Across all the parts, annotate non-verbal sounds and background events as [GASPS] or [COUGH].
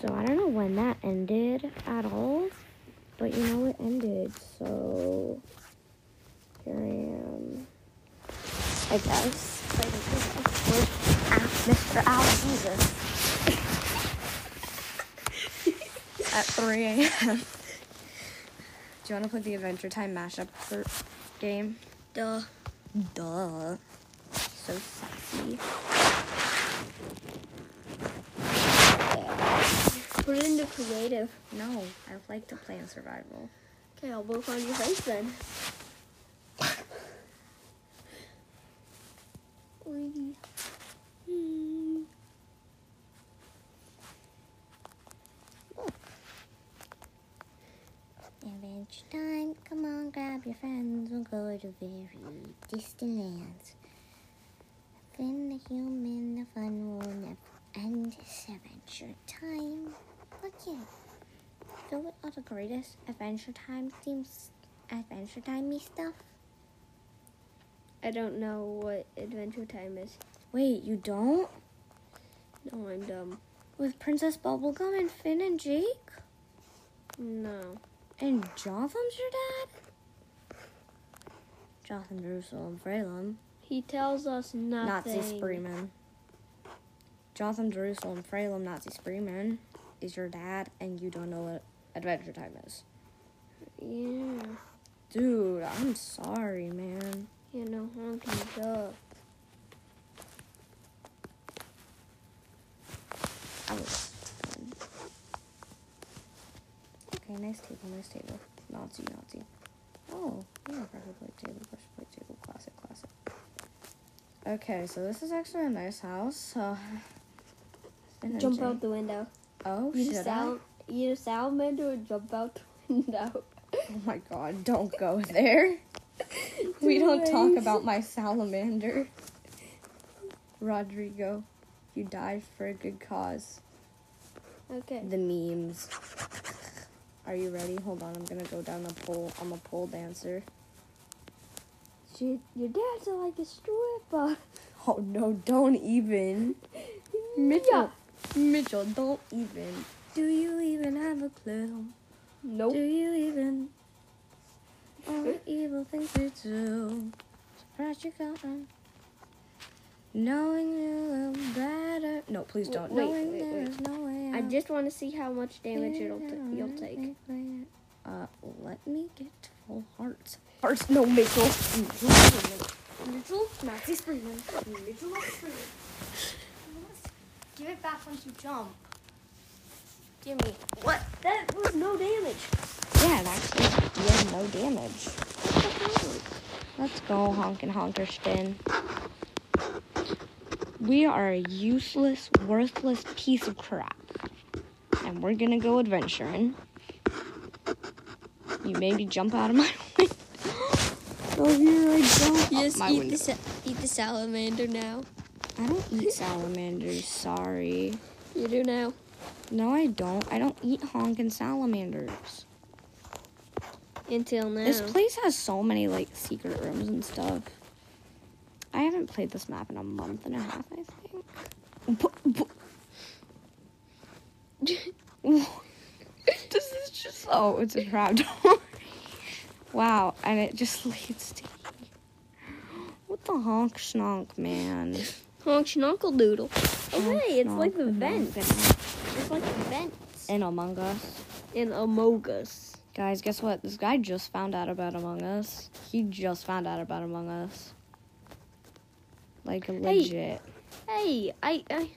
So I don't know when that ended at all, but you know it ended. So here I am. I guess. With at Mr. Al Jesus [LAUGHS] at 3 a.m. Do you want to play the Adventure Time mashup for game? Duh. Duh. So sexy. Put it into creative. No, I like to play in survival. Okay, I'll work on your face then. Adventure time, come on, grab your friends, we'll go to very distant lands. Then the human, the fun will never end. It's adventure time. Look here. Filled with all the greatest adventure time themes, adventure timey stuff. I don't know what Adventure Time is. Wait, you don't? No, I'm dumb. With Princess Bubblegum and Finn and Jake? No. And Jotham's your dad? Jotham, Jerusalem, Fralem. He tells us nothing. Nazi Spreeman. Jotham, Jerusalem, Fralem, Nazi Spreeman is your dad, and you don't know what Adventure Time is. Yeah. Dude, I'm sorry, man. You know, honky duh. I was fun. Okay, nice table, nice table. Nazi, Nazi. Oh, yeah, pressure plate table, pressure plate table, classic, classic. Okay, so this is actually a nice house. So, [LAUGHS] Jump out the window. Oh, You should just I? sal- you salamander and jump out the [LAUGHS] window. Oh my god, don't go there. [LAUGHS] we don't talk about my salamander. Rodrigo, you died for a good cause. Okay. The memes. Are you ready? Hold on, I'm gonna go down the pole. I'm a pole dancer. She, your dad's like a stripper. Oh no, don't even. [LAUGHS] Mitchell, Mitchell, don't even. Do you even have a clue? Nope. Do you even? All the [LAUGHS] evil things you do. Surprise you got on. Knowing you will better. No, please don't. Wait, Knowing wait, wait. there's no way I out. just want to see how much damage it'll t- you'll take. Uh, let me get full hearts. Hearts, no, Mitchell. Mitchell, Mitchell, Mitchell, Nazi Freeman. Mitchell, Nazi. Give it back once you jump. Give me. What? That was no damage. Yeah, it actually did no damage. Let's go, honk and honker spin. We are a useless, worthless piece of crap. And we're gonna go adventuring. You maybe jump out of my [LAUGHS] way. oh, here I jump. Just eat window. the, sa- eat the salamander now. I don't eat salamanders, sorry. You do now. No, I don't. I don't eat honkin' salamanders. Until now. This place has so many like secret rooms and stuff. I haven't played this map in a month and a half, I think. [LAUGHS] this is just oh, it's a trap door. [LAUGHS] wow, and it just leads to what the honk schnonk, man. Honk schnonkle doodle. Oh, Honk, hey, it's like the vent. It's like the vents In Among Us. in Among Us. Guys, guess what? This guy just found out about Among Us. He just found out about Among Us. Like legit. Hey, hey I, I,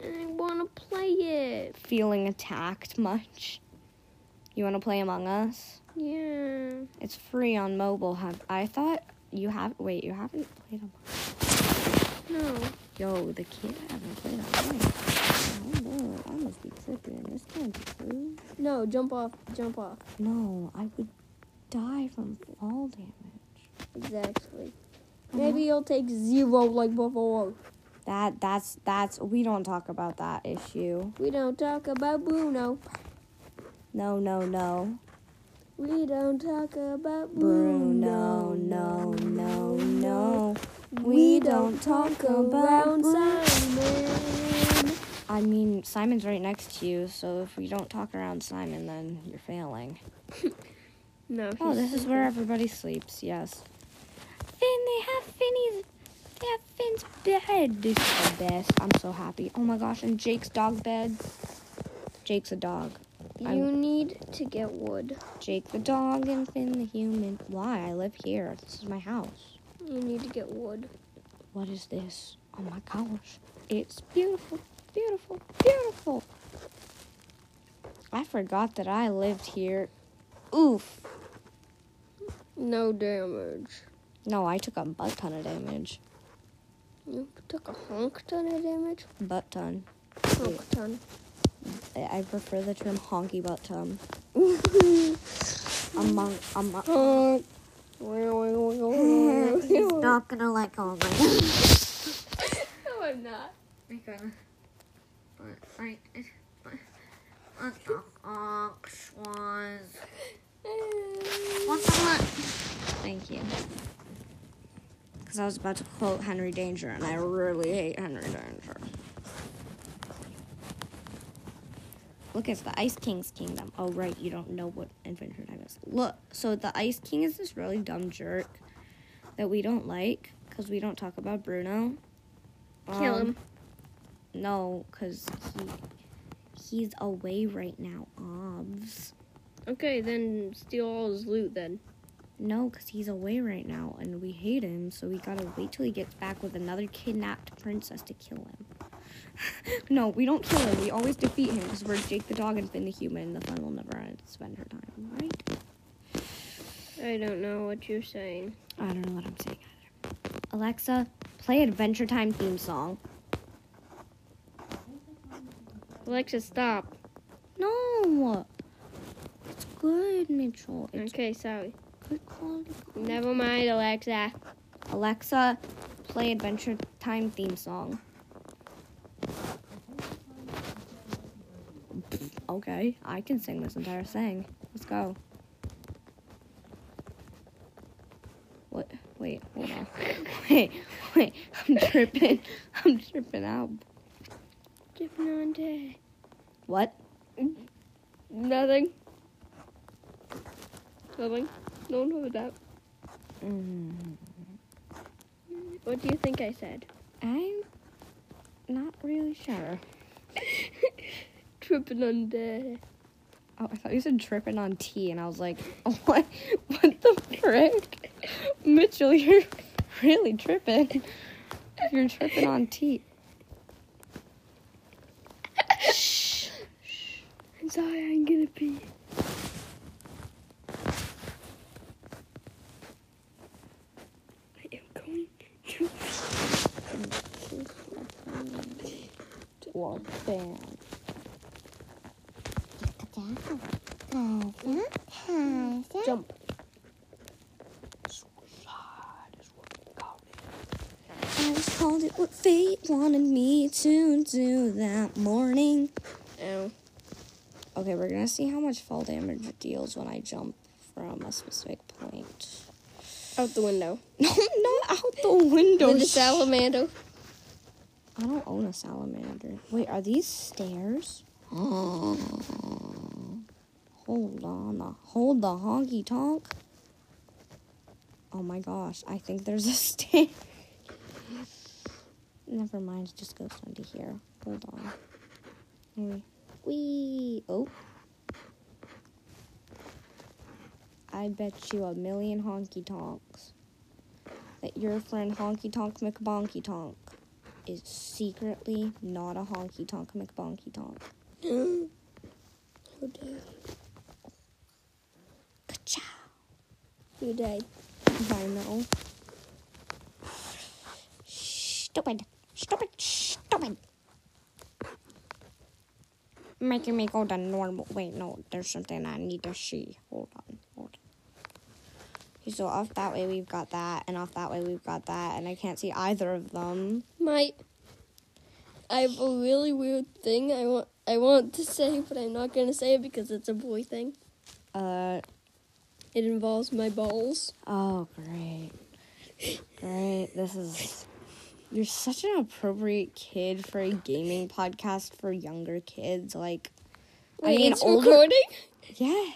I want to play it. Feeling attacked much? You want to play Among Us? Yeah. It's free on mobile. Have I thought you have? Wait, you haven't played Among No. Yo, the kid haven't played Among Us. Oh no, I must be tripping. This can't be true. No, jump off. Jump off. No, I would die from fall damage. Exactly. Uh-huh. Maybe you'll take zero like before. That that's that's we don't talk about that issue. We don't talk about Bruno. No, no, no. We don't talk about Bruno, Bruno. no, no, no. We don't talk about Simon. I mean, Simon's right next to you, so if we don't talk around Simon, then you're failing. [LAUGHS] No. Oh, this is where everybody sleeps. Yes. Finn, they have Finny's. They have Finn's bed. This is the best. I'm so happy. Oh my gosh, and Jake's dog bed. Jake's a dog. You I'm- need to get wood. Jake the dog and Finn the human. Why? I live here. This is my house. You need to get wood. What is this? Oh my gosh. It's beautiful, beautiful, beautiful. I forgot that I lived here. Oof. No damage. No, I took a butt ton of damage. You took a honk ton of damage. Butt ton. Honk ton. I prefer the term honky butt ton. [LAUGHS] Among, among. Honk. He's not gonna let go of my [LAUGHS] [LAUGHS] I'm not. Okay. But like, what the ox was? What the what? Thank you. Because I was about to quote Henry Danger, and I really hate Henry Danger. Look, it's the Ice King's kingdom. Oh, right, you don't know what Adventure Time is. Look, so the Ice King is this really dumb jerk that we don't like because we don't talk about Bruno. Kill Um, him. No, because he, he's away right now. Obs. Okay, then steal all his loot then. No, because he's away right now and we hate him, so we gotta wait till he gets back with another kidnapped princess to kill him. No, we don't kill him. We always defeat him because we're Jake the dog and Finn the human. The fun will never end. Spend her time, right? I don't know what you're saying. I don't know what I'm saying either. Alexa, play Adventure Time theme song. Alexa, stop. No! It's good, Mitchell. It's Okay, sorry. good quality. Never mind, Alexa. Alexa, play Adventure Time theme song. Okay, I can sing this entire thing. Let's go. What? Wait, hold on. [LAUGHS] Wait, wait. I'm tripping. [LAUGHS] I'm tripping out. Tripping on day. What? Nothing. Nothing. Don't know that. Mm, What do you think I said? I'm not really sure. [LAUGHS] Tripping on day. Oh, I thought you said tripping on tea, and I was like, [LAUGHS] what? What the frick? Mitchell, you're really tripping. You're tripping on tea. [LAUGHS] I'm sorry, I'm gonna pee. I am going to. Jump. I was called it what fate wanted me to do that morning. Ow. Okay, we're gonna see how much fall damage it deals when I jump from a specific point. Out the window. [LAUGHS] No, not out the window. With the salamander. I don't own a salamander. Wait, are these stairs? Hold on, the, hold the honky tonk. Oh my gosh, I think there's a [LAUGHS] stair. Never mind, it just goes under here. Hold on. Wee. Oh. I bet you a million honky tonks that your friend Honky Tonk McBonky Tonk is secretly not a honky tonk McBonky Tonk. [GASPS] Who died? Ka-chow. Who died? I know. Stupid. Stupid. Stupid. Making me go the normal. Wait, no. There's something I need to see. Hold on. Hold on. So off that way we've got that, and off that way we've got that, and I can't see either of them. My. I have a really weird thing I want I want to say, but I'm not gonna say it because it's a boy thing. Uh. It involves my balls. Oh, great. Great. This is You're such an appropriate kid for a gaming podcast for younger kids. Like, I mean, it's older- recording? yes.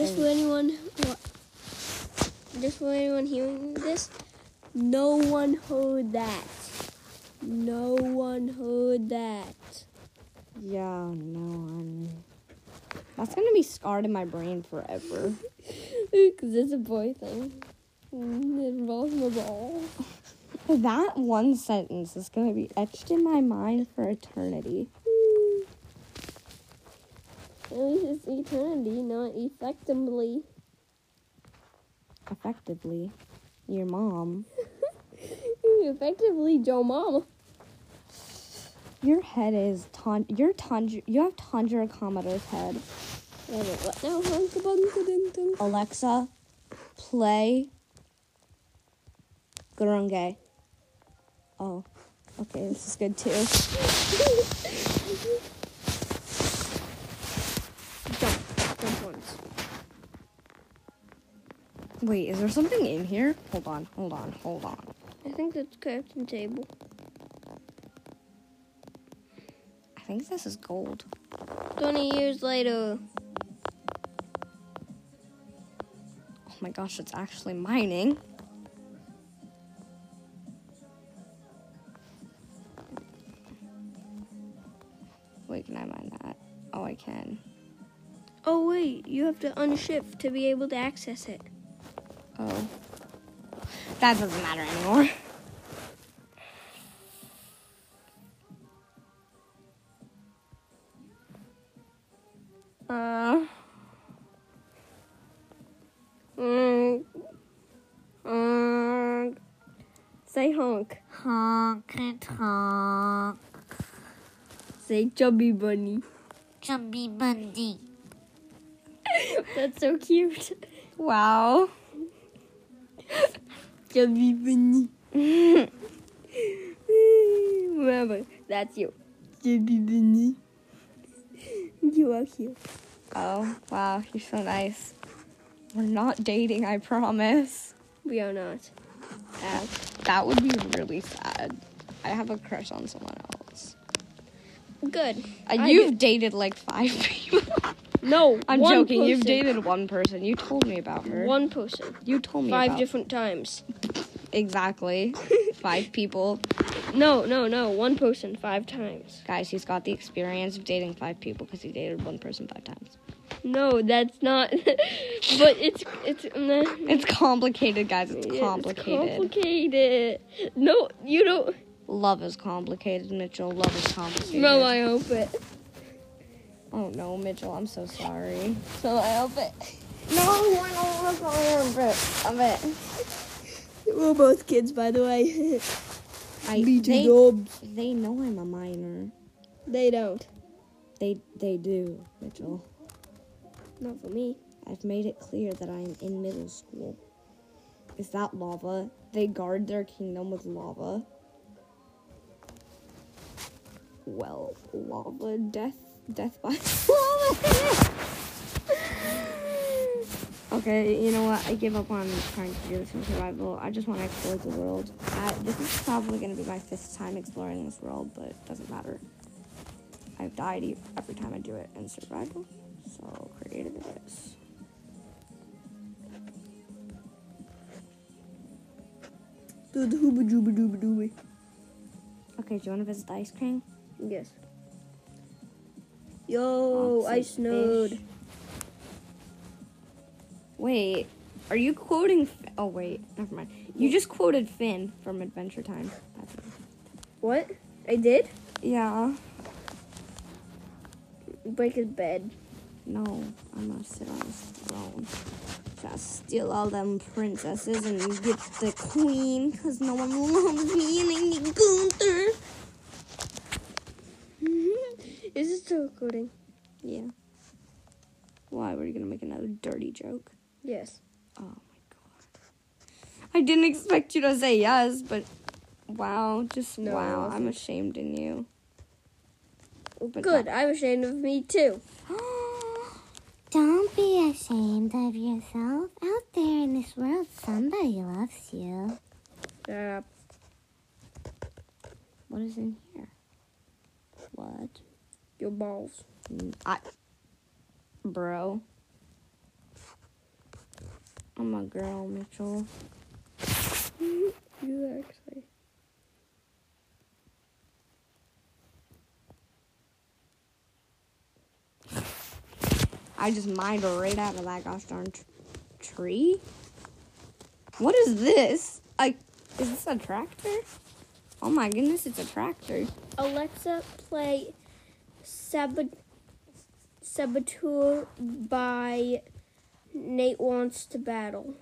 Just for anyone just for anyone hearing this, no one heard that. No one heard that. Yeah, no, I'm. That's gonna be scarred in my brain forever. [LAUGHS] Because it's a boy thing. Mm, It involves my ball. [LAUGHS] That one sentence is gonna be etched in my mind for eternity. At least it's eternity, not effectively. Effectively, your mom. [LAUGHS] effectively, Joe Mom. Your head is ton. Your tundra. You have Tundra Commodore's head. What now? Hunka bunka dun dun. Alexa, play Gurunge. Oh, okay, this is good too. [LAUGHS] Jump. Jump once. Wait, is there something in here? Hold on, hold on, hold on. I think that's crafting table. I think this is gold. 20 years later. Oh my gosh, it's actually mining. Wait, can I mine that? Oh, I can. Oh, wait. You have to unshift to be able to access it. Oh. That doesn't matter anymore. Uh, Mm. Mm. Say honk. Honk and honk. Say chubby bunny. Chubby bunny. [LAUGHS] That's so cute. wow. [LAUGHS] Bunny. [LAUGHS] Remember, that's you. Bunny. You are cute. Oh, wow, you're so nice. We're not dating, I promise. We are not. Uh, that would be really sad. I have a crush on someone else. Good. Uh, you've dated like five [LAUGHS] people. No, I'm joking. You've person. dated one person. You told me about her. one person. You told me Five about different times. exactly [LAUGHS] five people. No, no, no. One person five times. Guys, he's got the experience of dating five people because he dated one person five times. No, that's not. [LAUGHS] but it's it's. Mm, it's complicated, guys. It's complicated. complicated. No, you don't. Love is complicated, Mitchell. Love is complicated. No, I hope outfit. Oh no, Mitchell. I'm so sorry. Smell my outfit. No, I don't want to call Of it. We're both kids, by the way. I, Me too, they, Dobs. they know I'm a minor. They don't. They they do, Mitchell. Not for me. I've made it clear that I am in middle school. Is that lava? They guard their kingdom with lava. Well, lava, death, death by [LAUGHS] okay, you know what? I give up on trying to do this in survival. I just want to explore the world. I, this is probably going to be my fifth time exploring this world, but it doesn't matter. I've died every time I do it in survival, so creative it is. Do the hooba dooba dooba dooba. Okay, do you want to visit the ice cream? Yes. Yo, I snowed. fish. Wait, are you quoting? F- oh wait, never mind. You just quoted Finn from Adventure Time. What? I did? Yeah. Break his bed. No, I'm gonna sit on his throne. Just steal all them princesses and get the queen, cause no one loves me and I need Gunther. Is it still recording? Yeah. Why were you gonna make another dirty joke? Yes. Oh my god. I didn't expect you to say yes, but wow, just No, wow. I'm ashamed in you. Good. I'm ashamed of me too. [GASPS] Don't be ashamed of yourself. Out there in this world, somebody loves you. Shut up. What is in here? What? Your balls. I, bro. I'm a girl, Mitchell. [LAUGHS] You actually. I just mined right out of that gosh darn tr- tree. What is this? Like, is this a tractor? Oh my goodness, it's a tractor. Alexa, play Sabat- Saboteur by Nate Wants to Battle.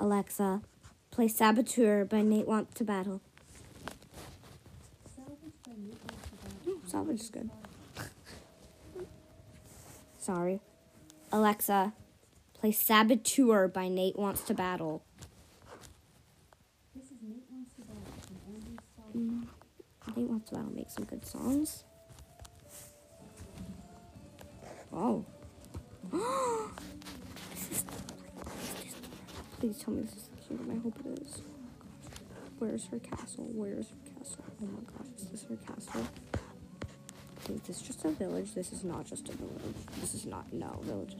Alexa, play Saboteur by Nate Wants to Battle. Salvage is good. Sorry. Alexa, play Saboteur by Nate Wants to Battle. Mm, Nate Wants to Battle make some good songs. Oh. [GASPS] Please tell me this is the kingdom. I hope it is. Oh Where's her castle? Where's her castle? Oh my gosh, is this her castle? Is this just a village? This is not just a village. This is not, no, village.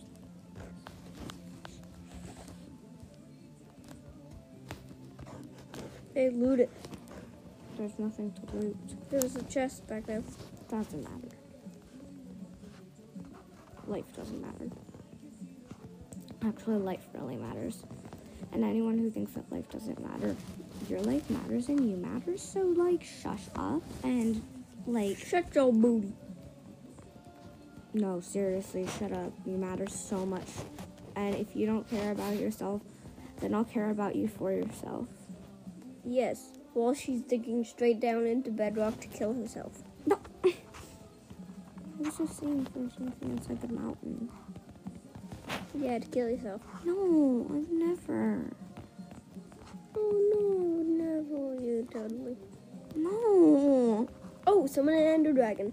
They loot it. There's nothing to loot. There's a chest back there. Doesn't matter. Life doesn't matter. Actually, life really matters. And anyone who thinks that life doesn't matter, your life matters and you matter. So, like, shush up and, like, Shut your booty. No, seriously, shut up. You matter so much. And if you don't care about yourself, then I'll care about you for yourself. Yes, while she's digging straight down into bedrock to kill herself. No. I was just saying for something inside the mountain. Yeah, to kill yourself. No, I've never. Oh no, never you totally. No. Oh, summon an ender dragon.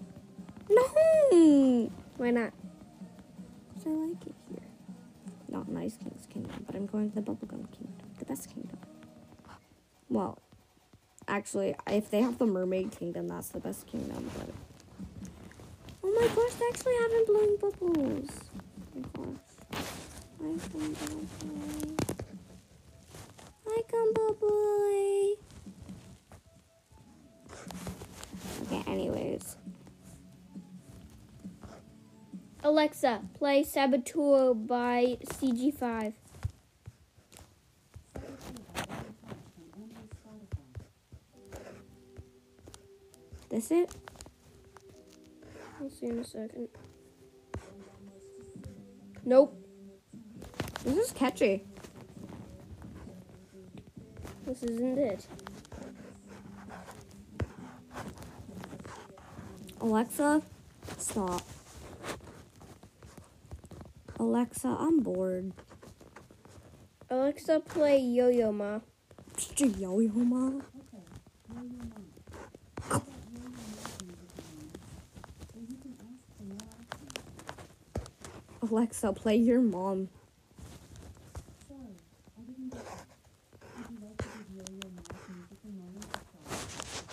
No. Why not? Because I like it here. Not in Ice King's kingdom, but I'm going to the Bubblegum Kingdom, the best kingdom. Well, actually, if they have the Mermaid Kingdom, that's the best kingdom, but. Oh my gosh, they actually have been blowing bubbles. Oh my gosh. Boy. Hi, Gumbo Boy. Okay, anyways. Alexa, play Saboteur by CG5. This it? I'll see in a second. Nope. This is catchy. This isn't it. Alexa, stop. Alexa, I'm bored. Alexa, play Yo Yo Ma. Just a yo-yo ma. Alexa, play your mom.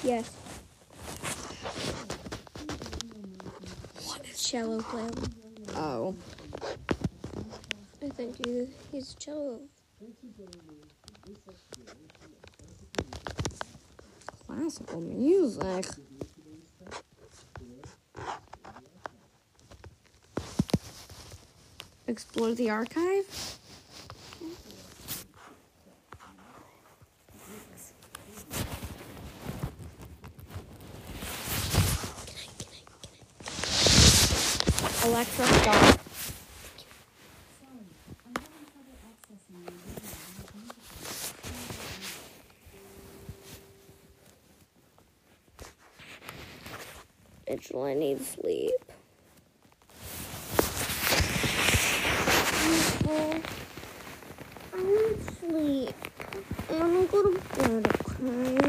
Yes. What is Cello player. Oh. I think he, he's cello. Classical music. Explore the archive? Alexa, stop. Mitchell, I need sleep. Well, I need sleep. I want to go to bed,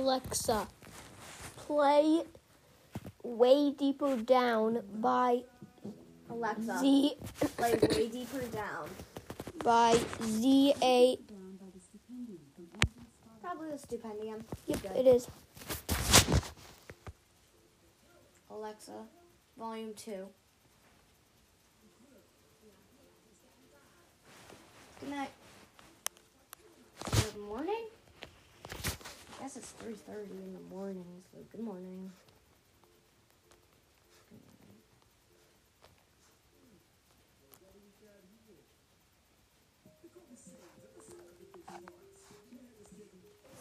Alexa, play Way Deeper Down by Alexa. Z. play [COUGHS] Way Deeper Down by Z A. Probably the Stupendium. Yep, it is. Alexa, Volume 2. Thirty in the morning, so good morning.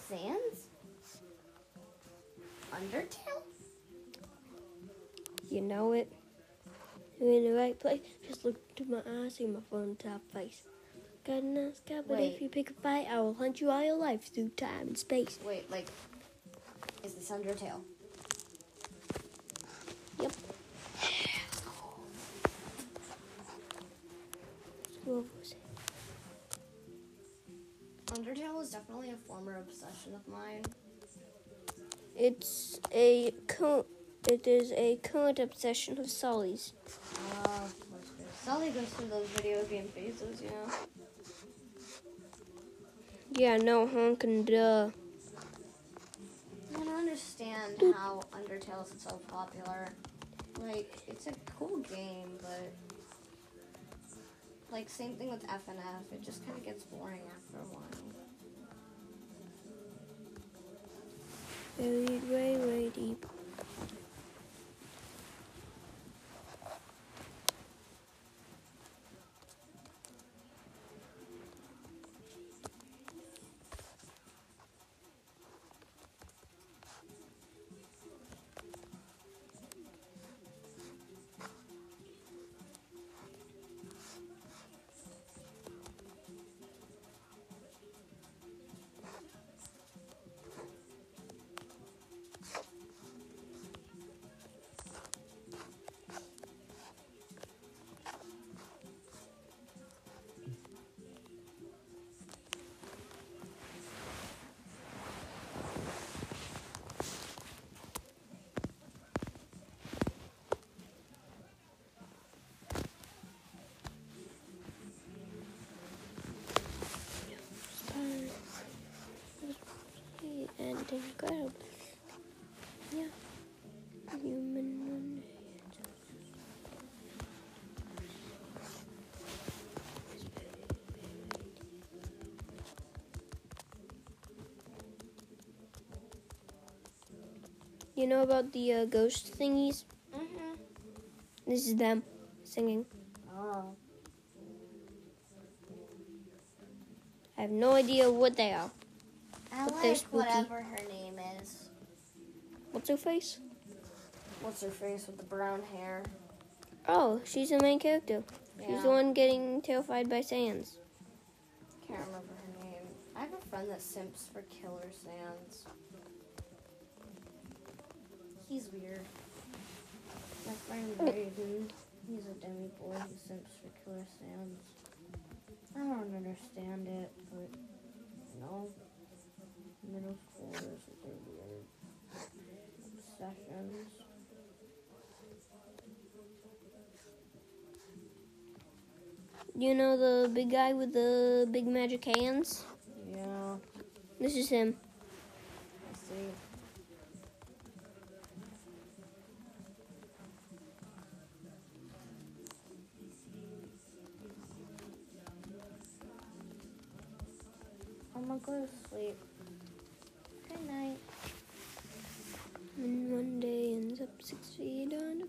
Sans? Undertale? You know it. You're in the right place. Just look to my eyes, see my phone top face. Got an ass guy, but Wait. if you pick a fight, I will hunt you all your life through time and space. Wait, like, is this Undertale? Yep. What was it? Undertale is definitely a former obsession of mine. It's a current. It is a current obsession of Sully's. Uh, Sully goes through those video game phases, you know? Yeah, no honk and duh. I don't understand how Undertale is so popular. Like, it's a cool game, but like same thing with FNF. It just kind of gets boring after a while. Buried way, way deep. God. Yeah. Human You know about the uh, ghost thingies? Mm-hmm. This is them singing. Oh. I have no idea what they are. I But they're like spooky. whatever her name is. What's her face? What's her face with the brown hair? Oh, she's the main character. She's the one getting terrified by Sans. Can't remember her name. I have a friend that simps for Killer Sans. He's weird. My friend Brayden, he's a demi boy who simps for Killer Sans. I don't understand it, but you know, middle schoolers with their weird obsessions. You know the big guy with the big magic hands? Yeah, This is him. I see. I'm gonna go to sleep. Good night. And one day ends up six feet on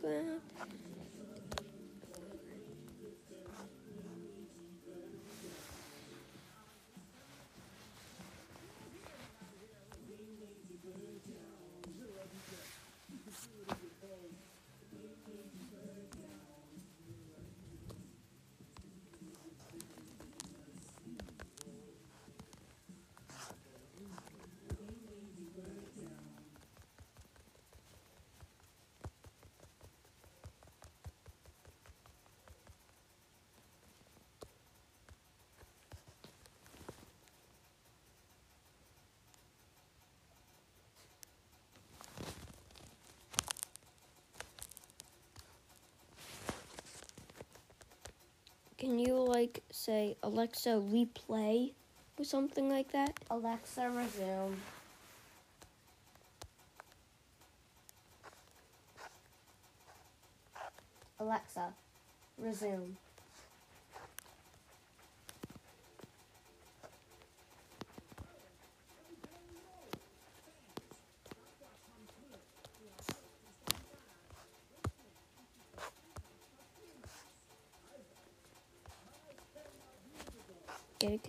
Can you like say Alexa replay or something like that? Alexa, resume. Alexa, resume.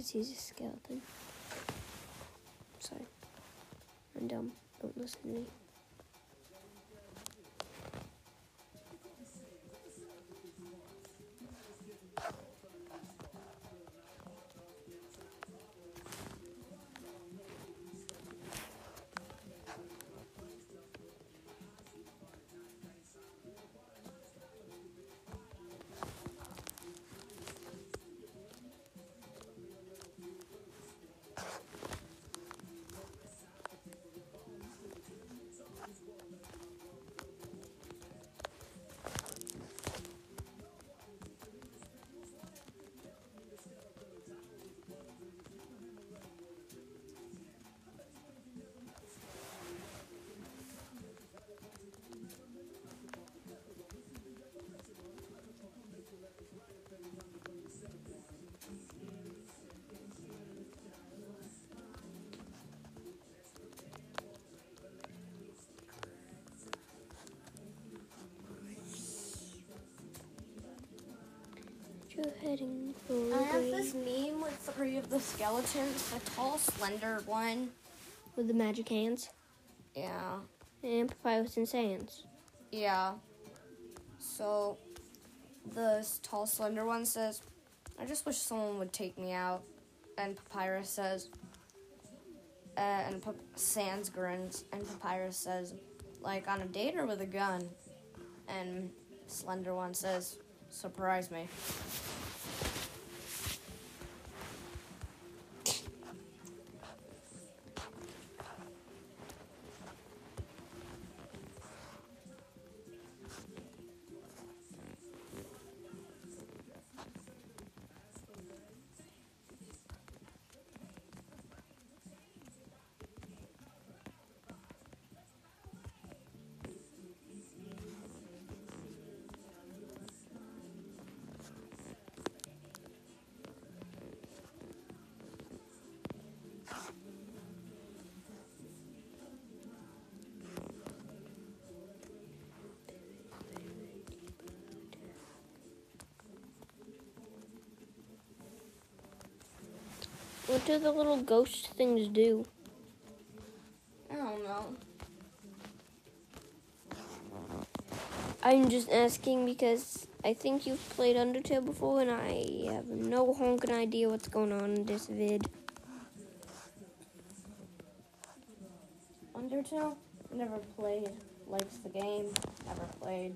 Because he's a skeleton. Sorry. I'm dumb. Don't listen to me. For I have this meme with three of the skeletons. The tall, slender one. with the magic hands Yeah. and Papyrus and Sans. Yeah. So, the tall, slender one says, I just wish someone would take me out. And Papyrus says, uh, and Sans grins, and Papyrus says, like on a date or with a gun? And Slender one says, surprise me. What do the little ghost things do? I don't know. I'm just asking because I think you've played Undertale before and I have no honking idea what's going on in this vid. Undertale? Never played. Likes the game. Never played.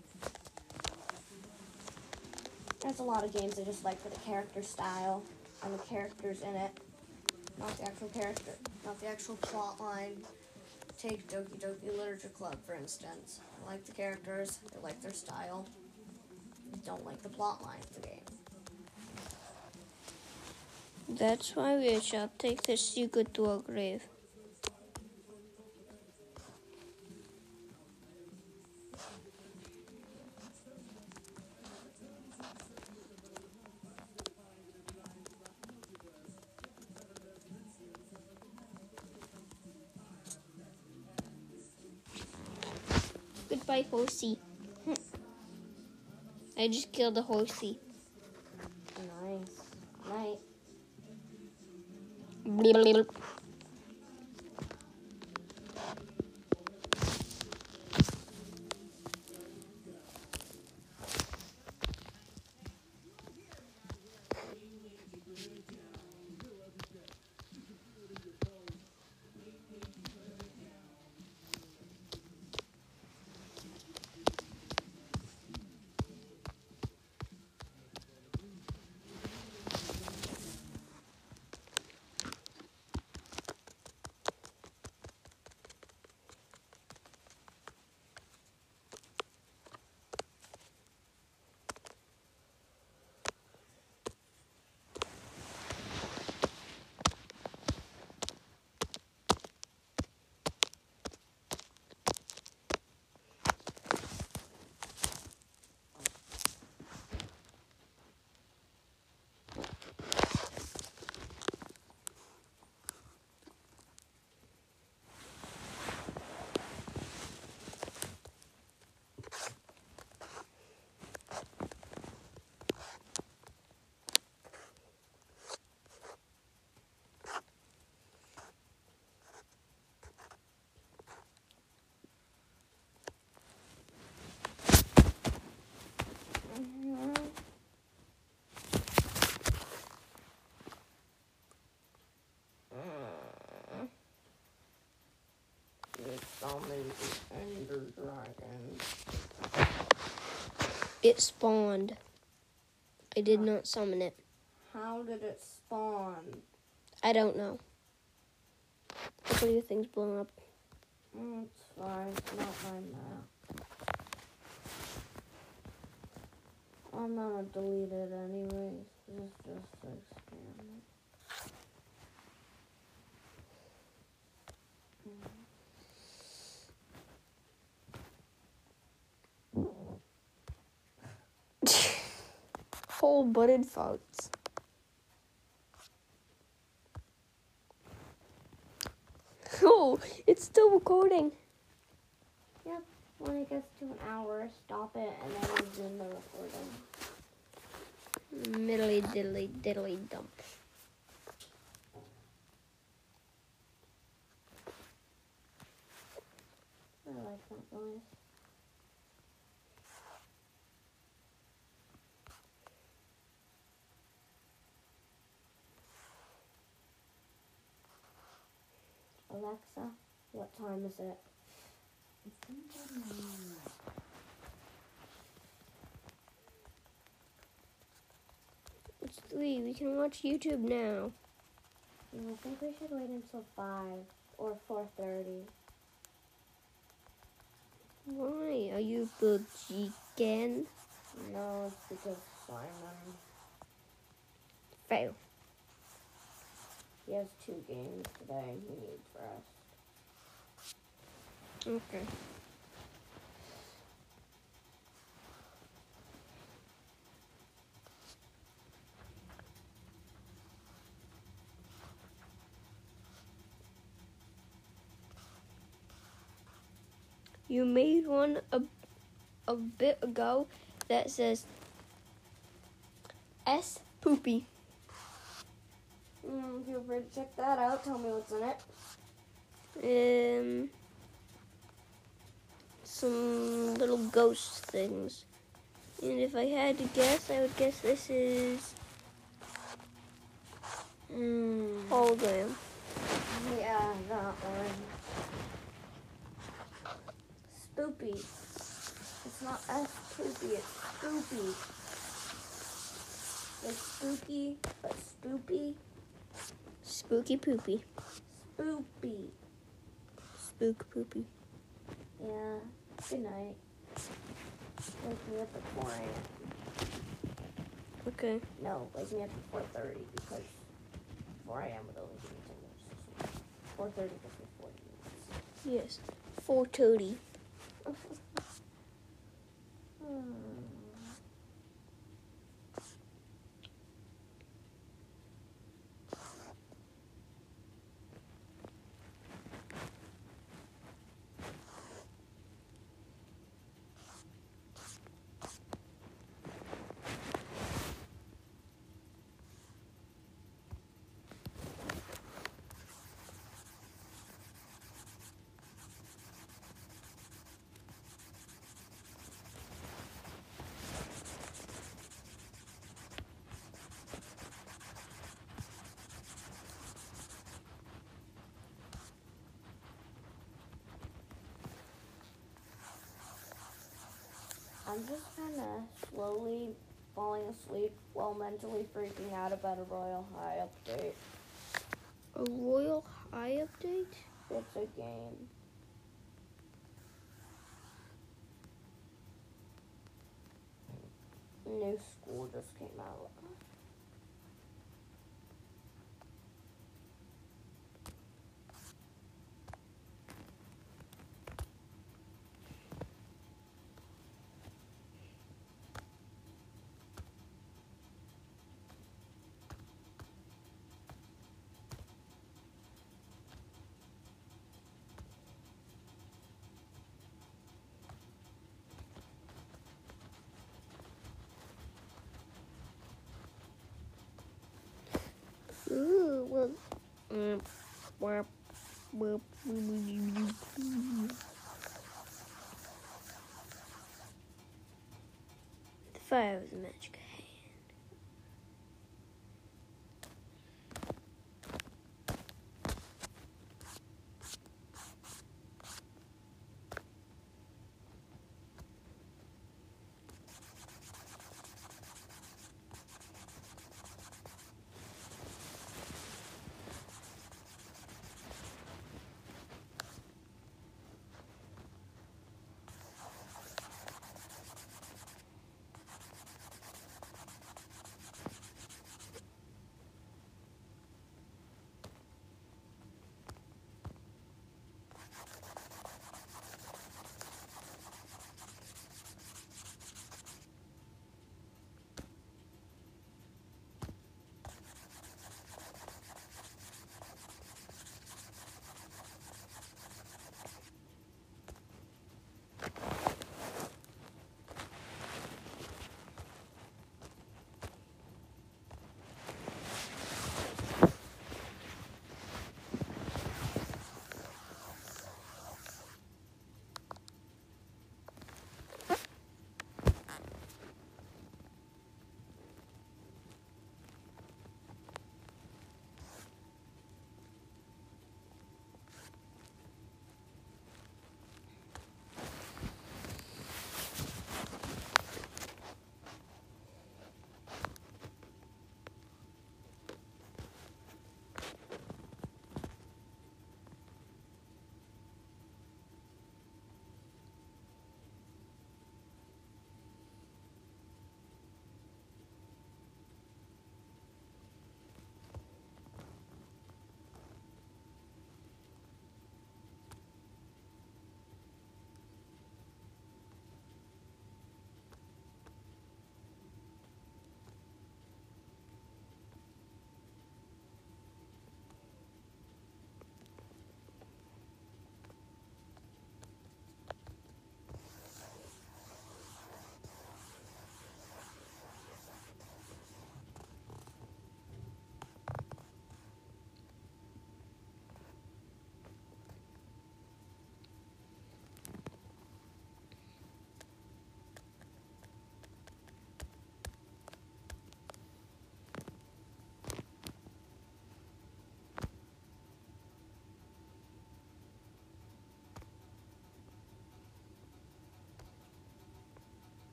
There's a lot of games I just like for the character style and the characters in it. Not the actual character, not the actual plot line. Take Doki Doki Literature Club, for instance. I like the characters, I like their style. I don't like the plot line of the game. That's why we shall take the secret to our grave. I just killed a horsey. Nice. Night. Summon the Ender Dragon. It spawned. I did not summon it. How did it spawn? I don't know. What Hopefully your thing's blown up. Mm, It's fine. It's not my map. I'm gonna delete it anyways. This is just an experiment. Whole butted farts. Oh, it's still recording. Yep, when it gets to an hour, stop it and then resume the recording. Middly diddly diddly dump. I like that noise. Alexa, what time is it? It's three. We can watch YouTube now. I think we should wait until five or four thirty. Why are you the chicken? No, it's because Simon Fail. He has two games today. He needs rest. Okay. You made one a, a bit ago that says S poopy. Mm, feel free to check that out. Tell me what's in it. Um, some little ghost things. And if I had to guess, I would guess this is Mm. hologram. Yeah, that one. Spoopy. It's not as poopy, it's spoopy. Like spooky, but spoopy. Spooky poopy. Spoopy. Spook poopy. Yeah. Good night. Wake me up at 4 a.m. Okay. No, wake me up at 4.30 because 4 a.m. would only give me 10 minutes. 4.30 gives me 40 minutes. Yes. 430. [LAUGHS] Hmm. Of slowly falling asleep while mentally freaking out about a Royal High update. A Royal High update? It's a game. New school just came out. The fire was a magic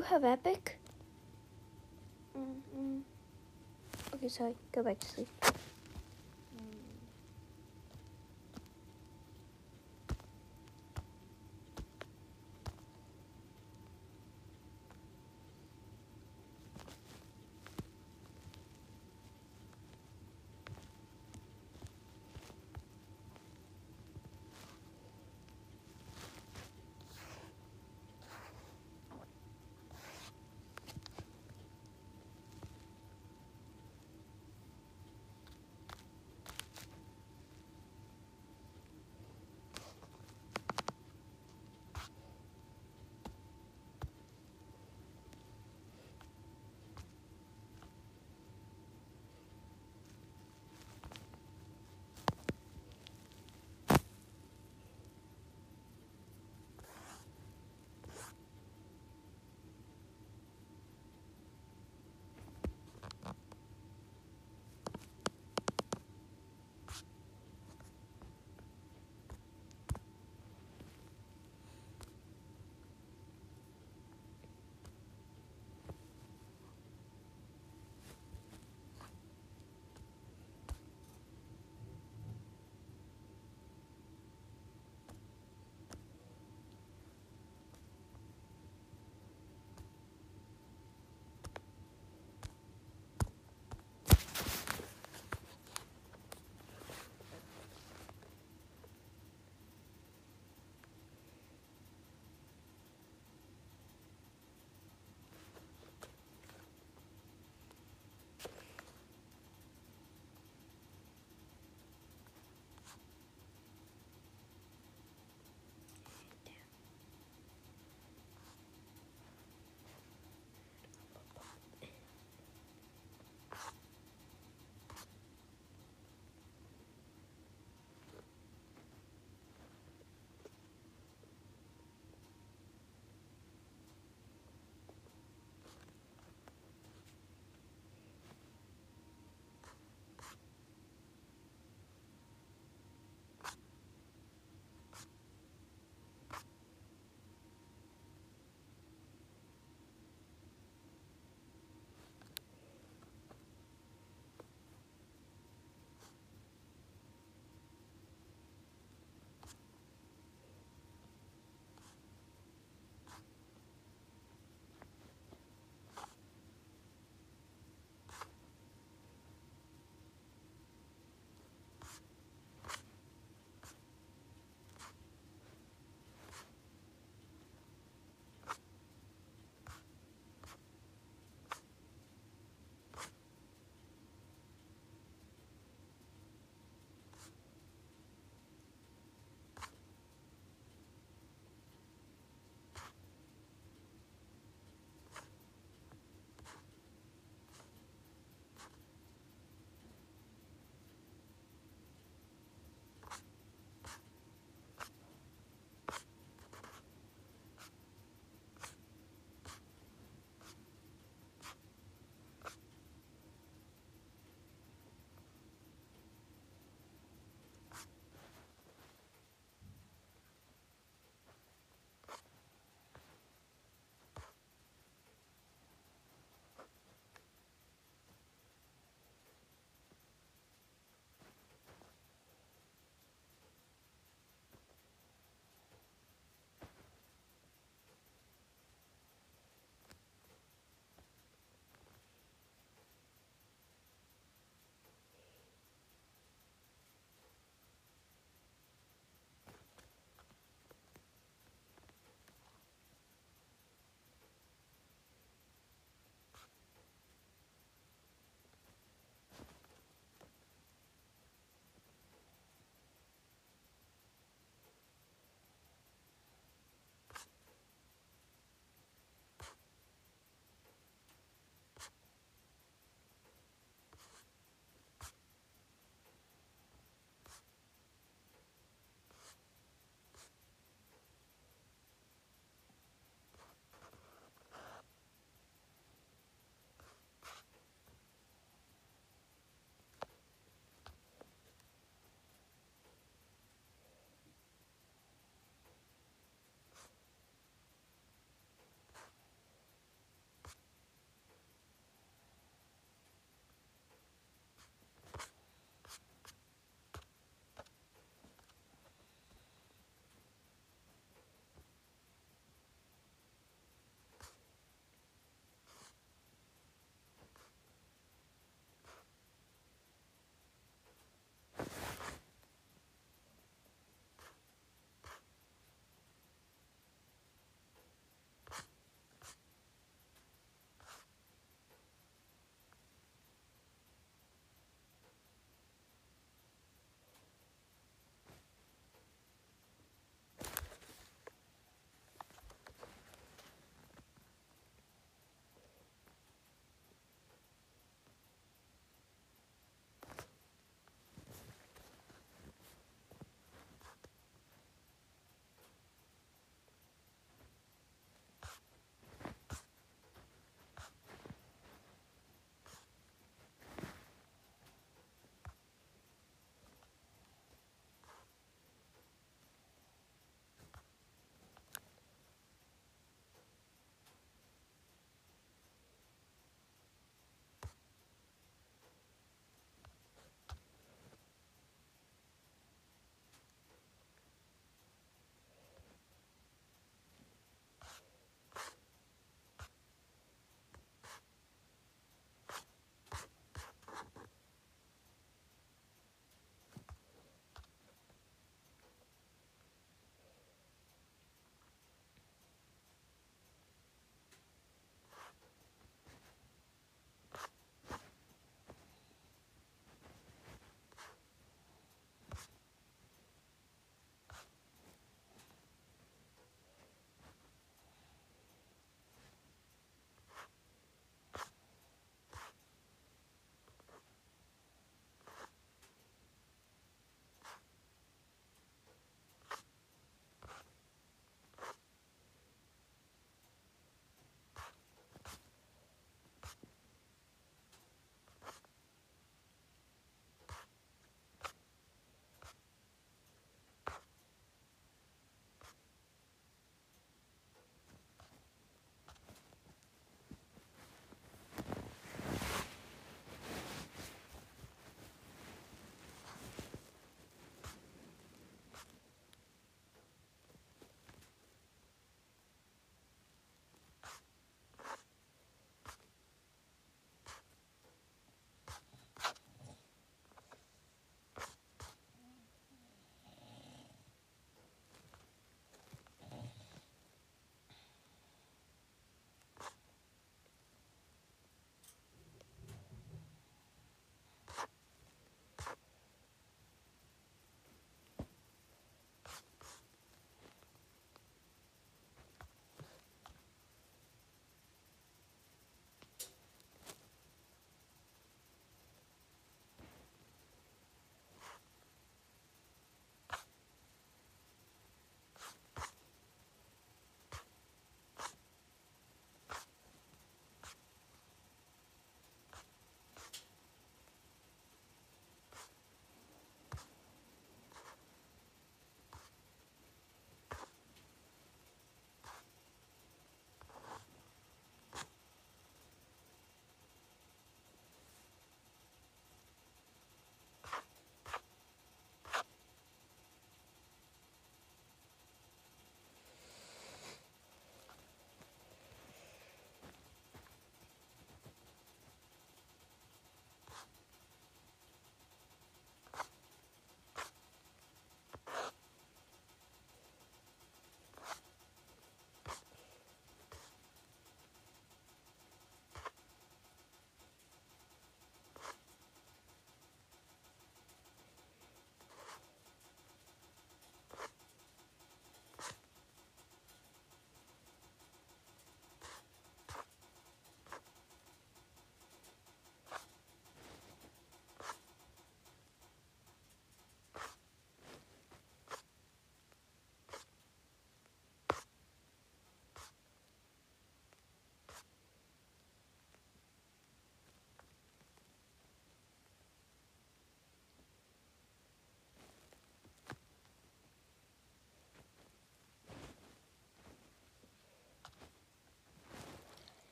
you have Epic? mm Okay, sorry. Go back to sleep.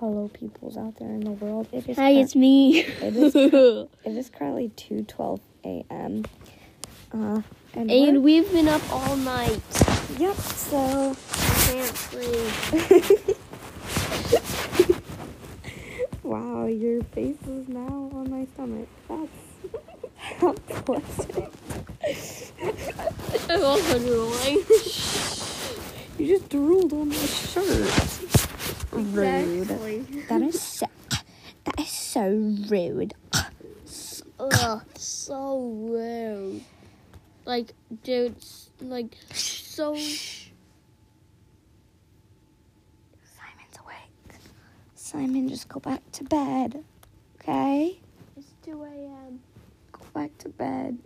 hello peoples out there in the world. It is Hi, cur- it's me. it, is, [LAUGHS] it is currently 2:12 a.m. Uh, and, and we've been up all night. Yep. So I can't sleep. [LAUGHS] wow, your face is now on my stomach. That's how. [LAUGHS] I'm also drooling. you just drooled on my shirt rude. That is so, that is so rude. Ugh, so rude. Like, dude, like, so. Simon's awake. Simon, just go back to bed, okay? It's 2 a.m. Go back to bed.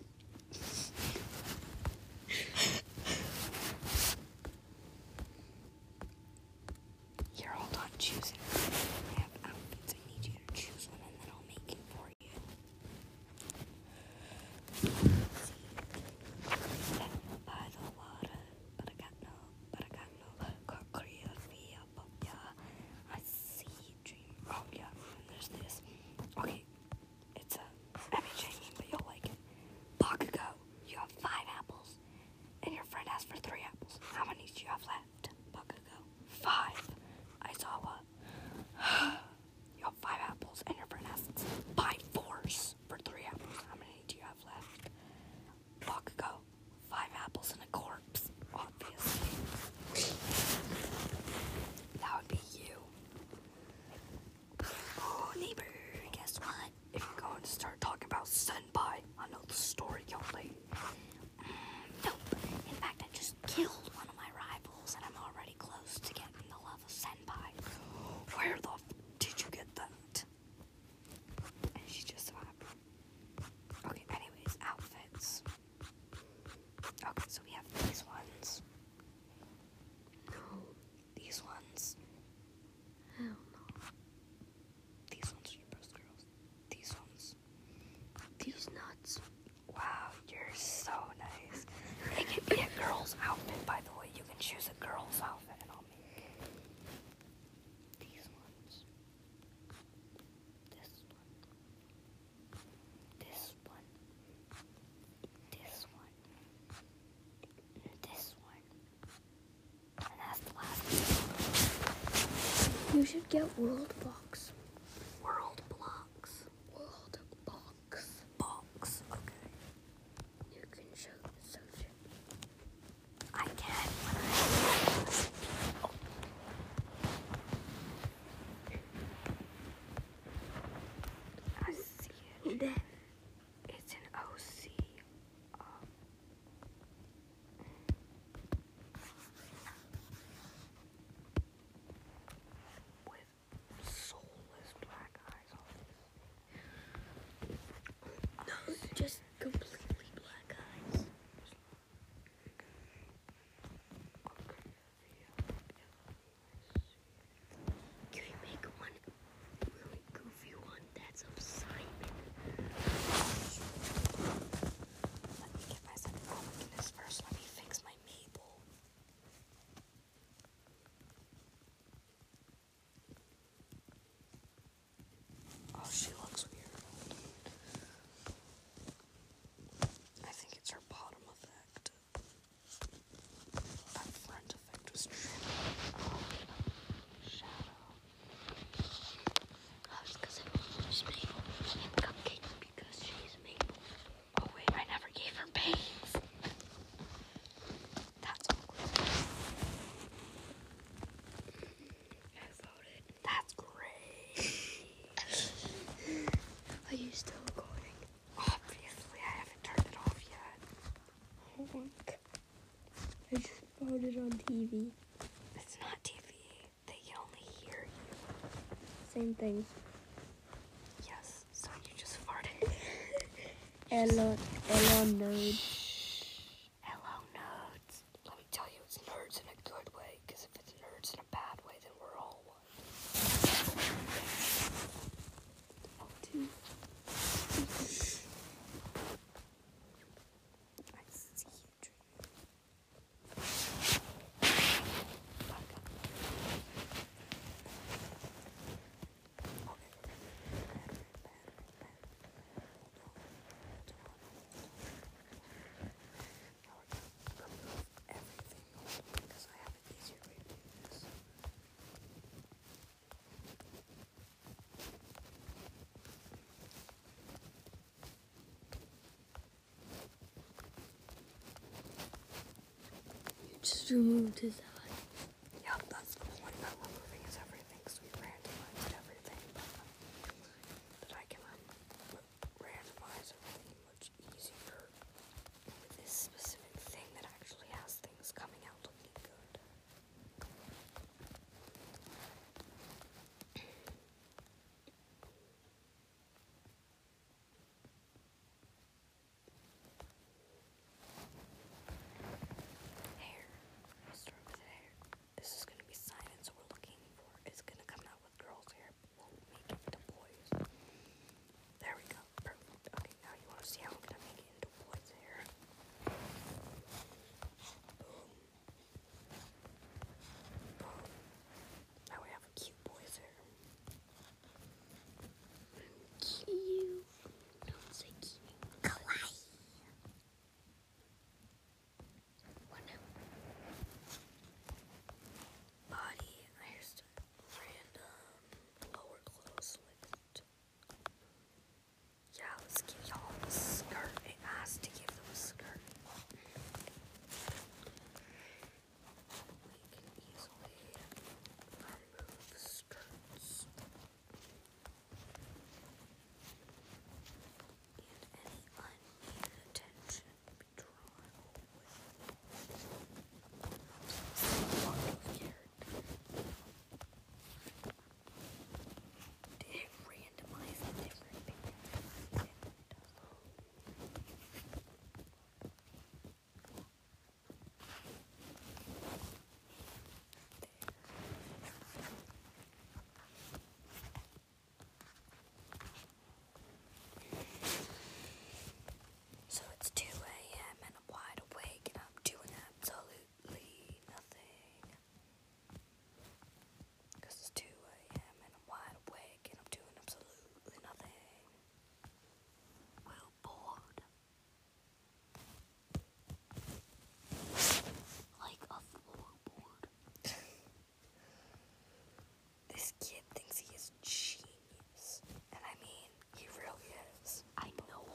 get world TV. It's not TV. They can only hear you. Same thing. Yes, so you just farted. [LAUGHS] Elon. Elon nerd. tout le.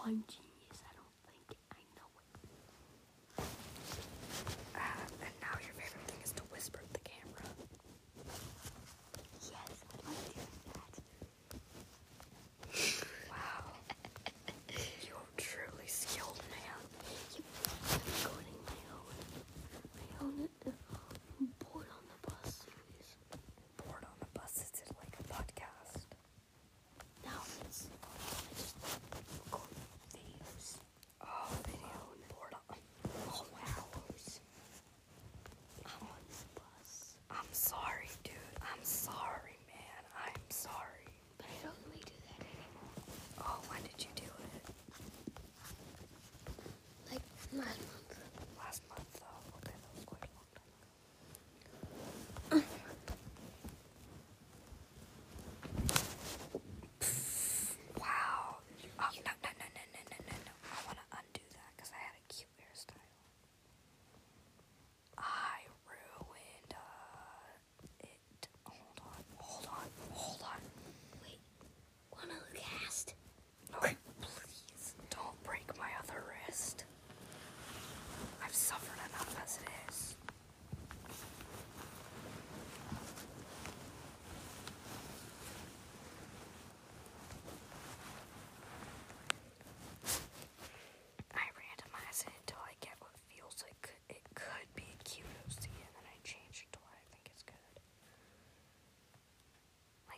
OMG.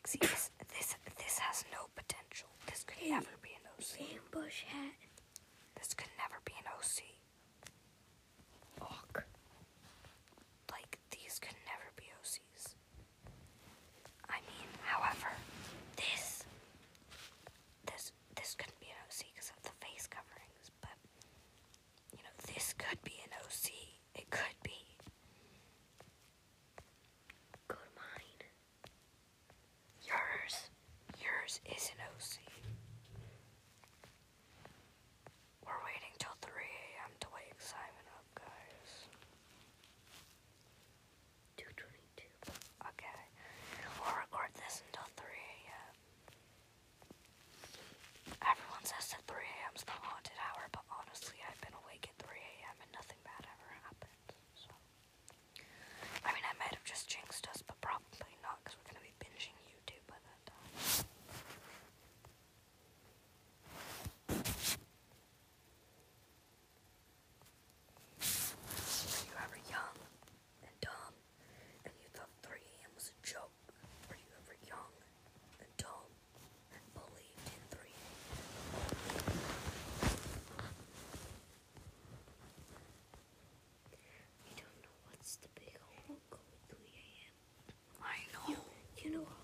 See, this, this, this has no potential. This could never be an OC. bush hat. ASMR. you know.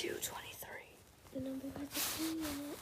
two twenty-three. The number has a T in it.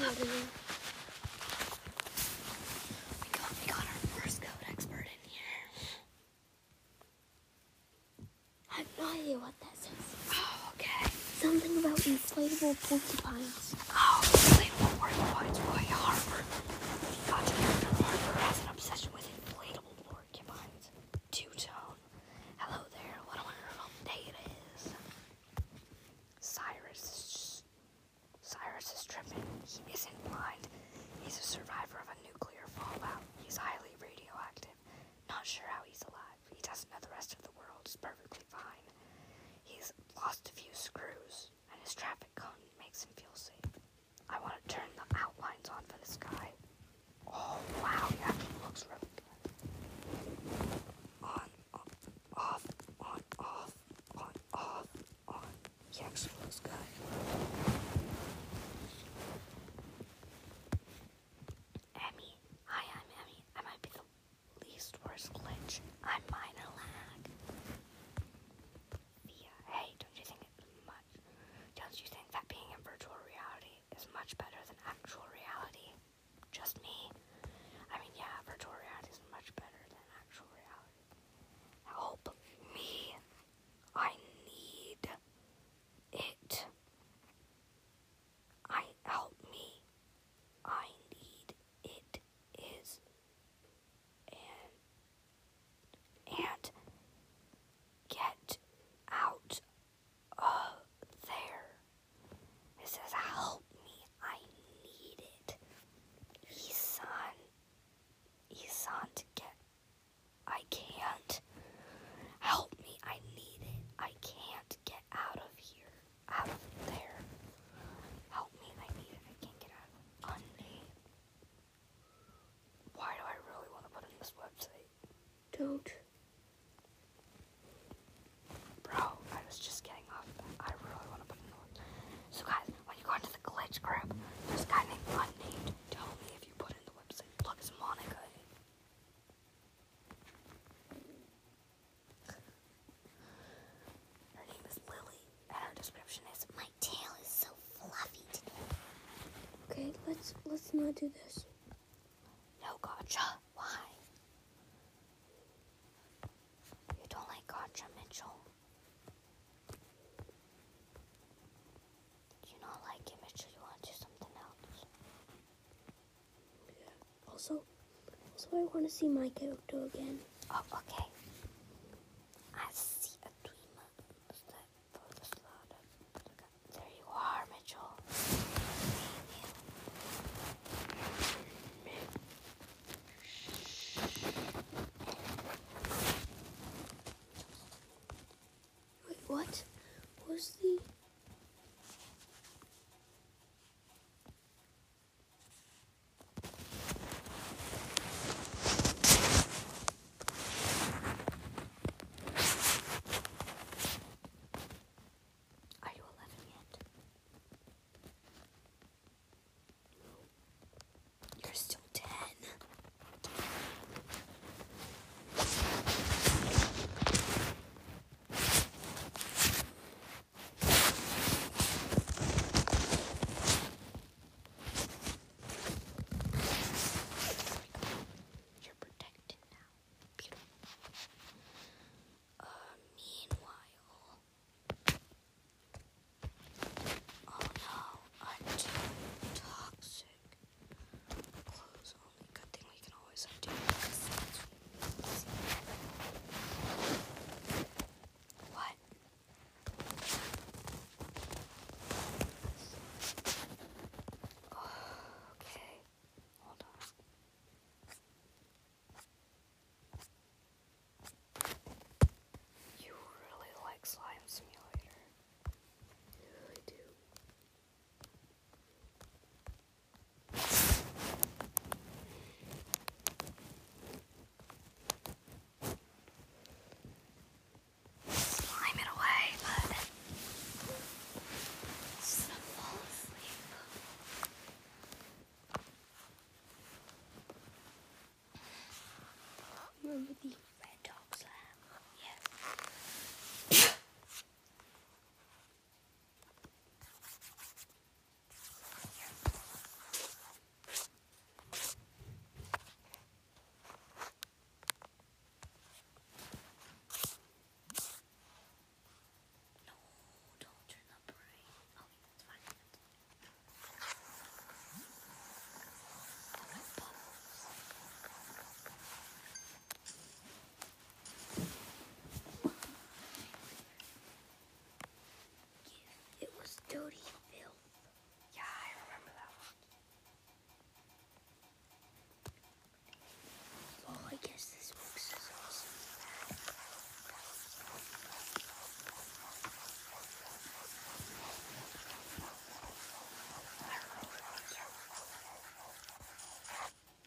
We got, we got our first code expert in here. I have no idea what that says. Oh, okay. Something about inflatable porcupines. Oh, inflatable porcupines, Roy Harper. killed. Bro, I was just getting off I really want to put in the work. So guys, when you go into the glitch group, this guy named Unnamed tell me if you put in the website, Look, it's Monica. Her name is Lily, and her description is, My tail is so fluffy today. Okay, let's let's not do this. want to see my character again. Oh, okay. Remember the Red Dog Slam. Yes. No, don't turn the brain. Oh, it's fine. It was dirty filth. Yeah, I remember that one. Oh, I guess this box is awesome.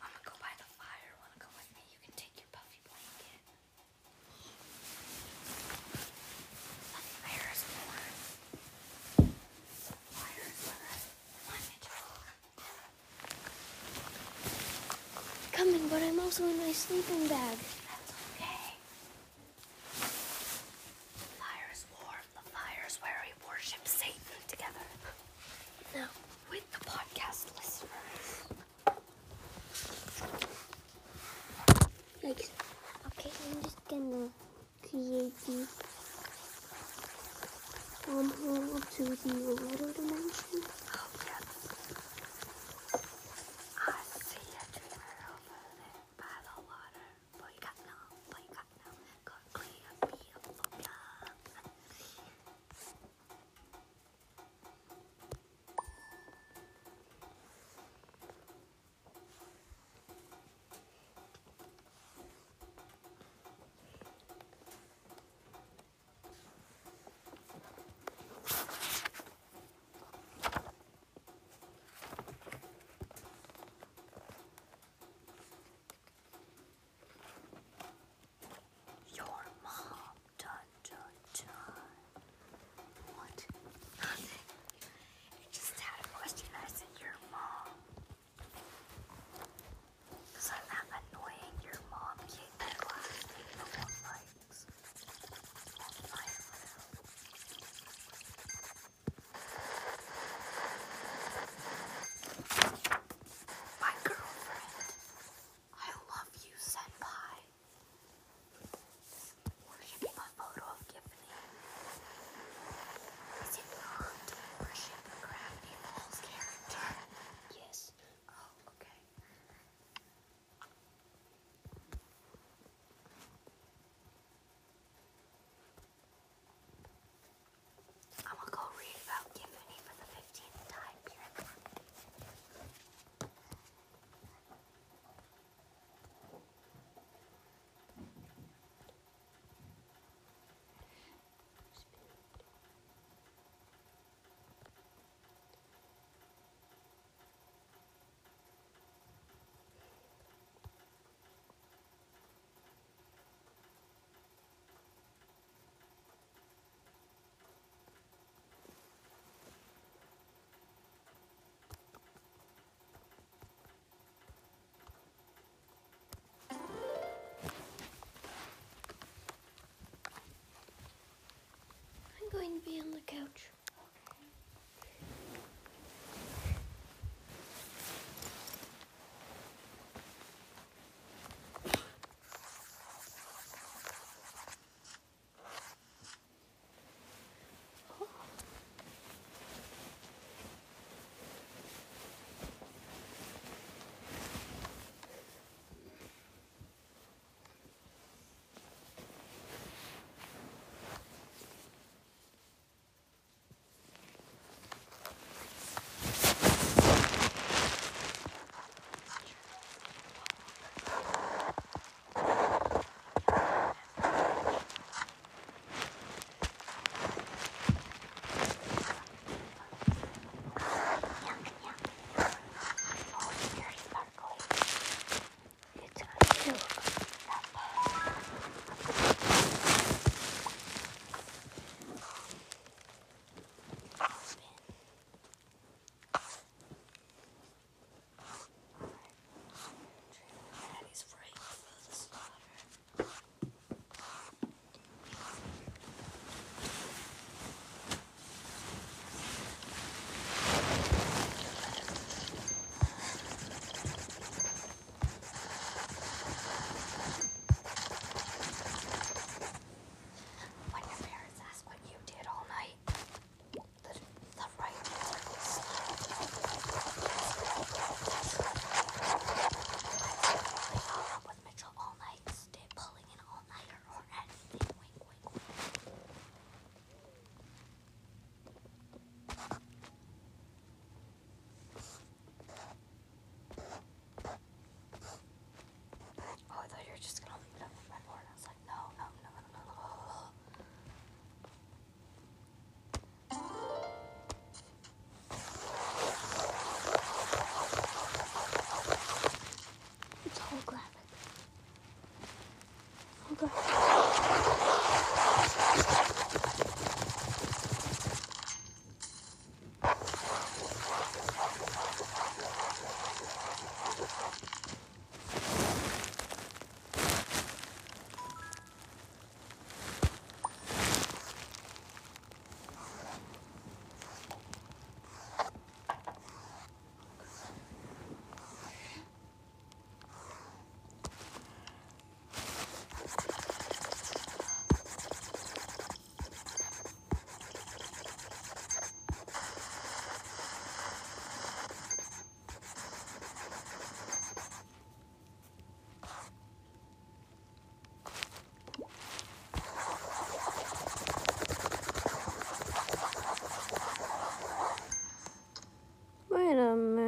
I'm gonna go by the fire. Wanna go with me? You can take your puffy blanket. The fire is warm. Fire is warm. Come on, Mitchell. Coming, but I'm also in my sleeping bag. going to be on the couch. Okay. Wait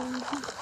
Thank you.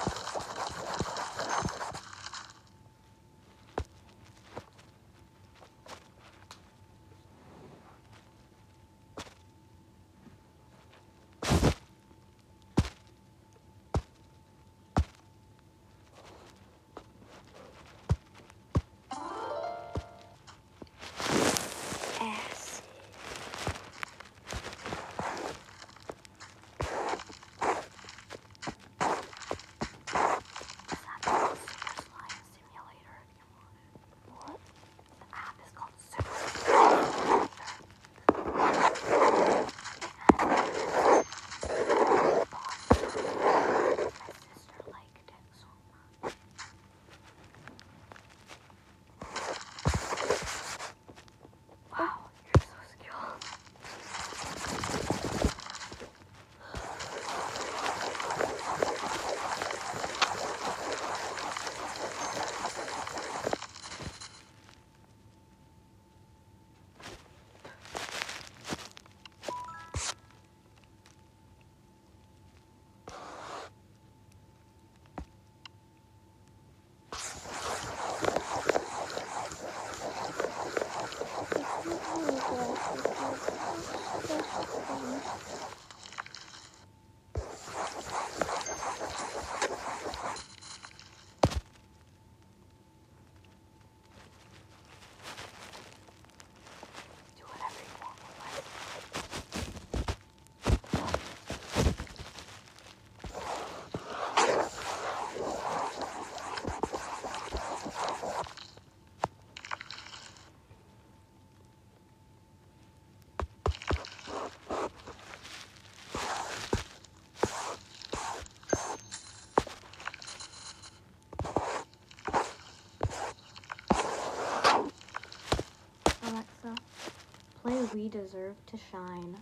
We deserve to shine.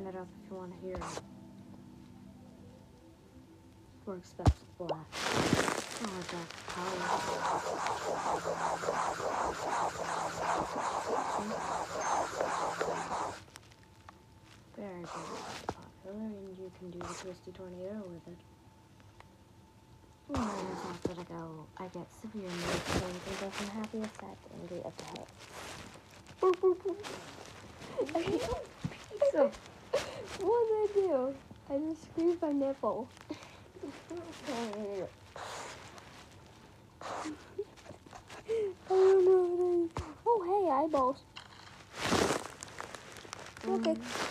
Turn it up if you want to hear it. Works best with black. Oh, that's power. Very, very popular, and you can do the twisty tornado with it. It's after I go, I get severe mood swings and go from happy sad to angry upset. So, what did I do? I just squeezed my nipple. I don't know what I Oh, hey, eyeballs. Okay. Mm.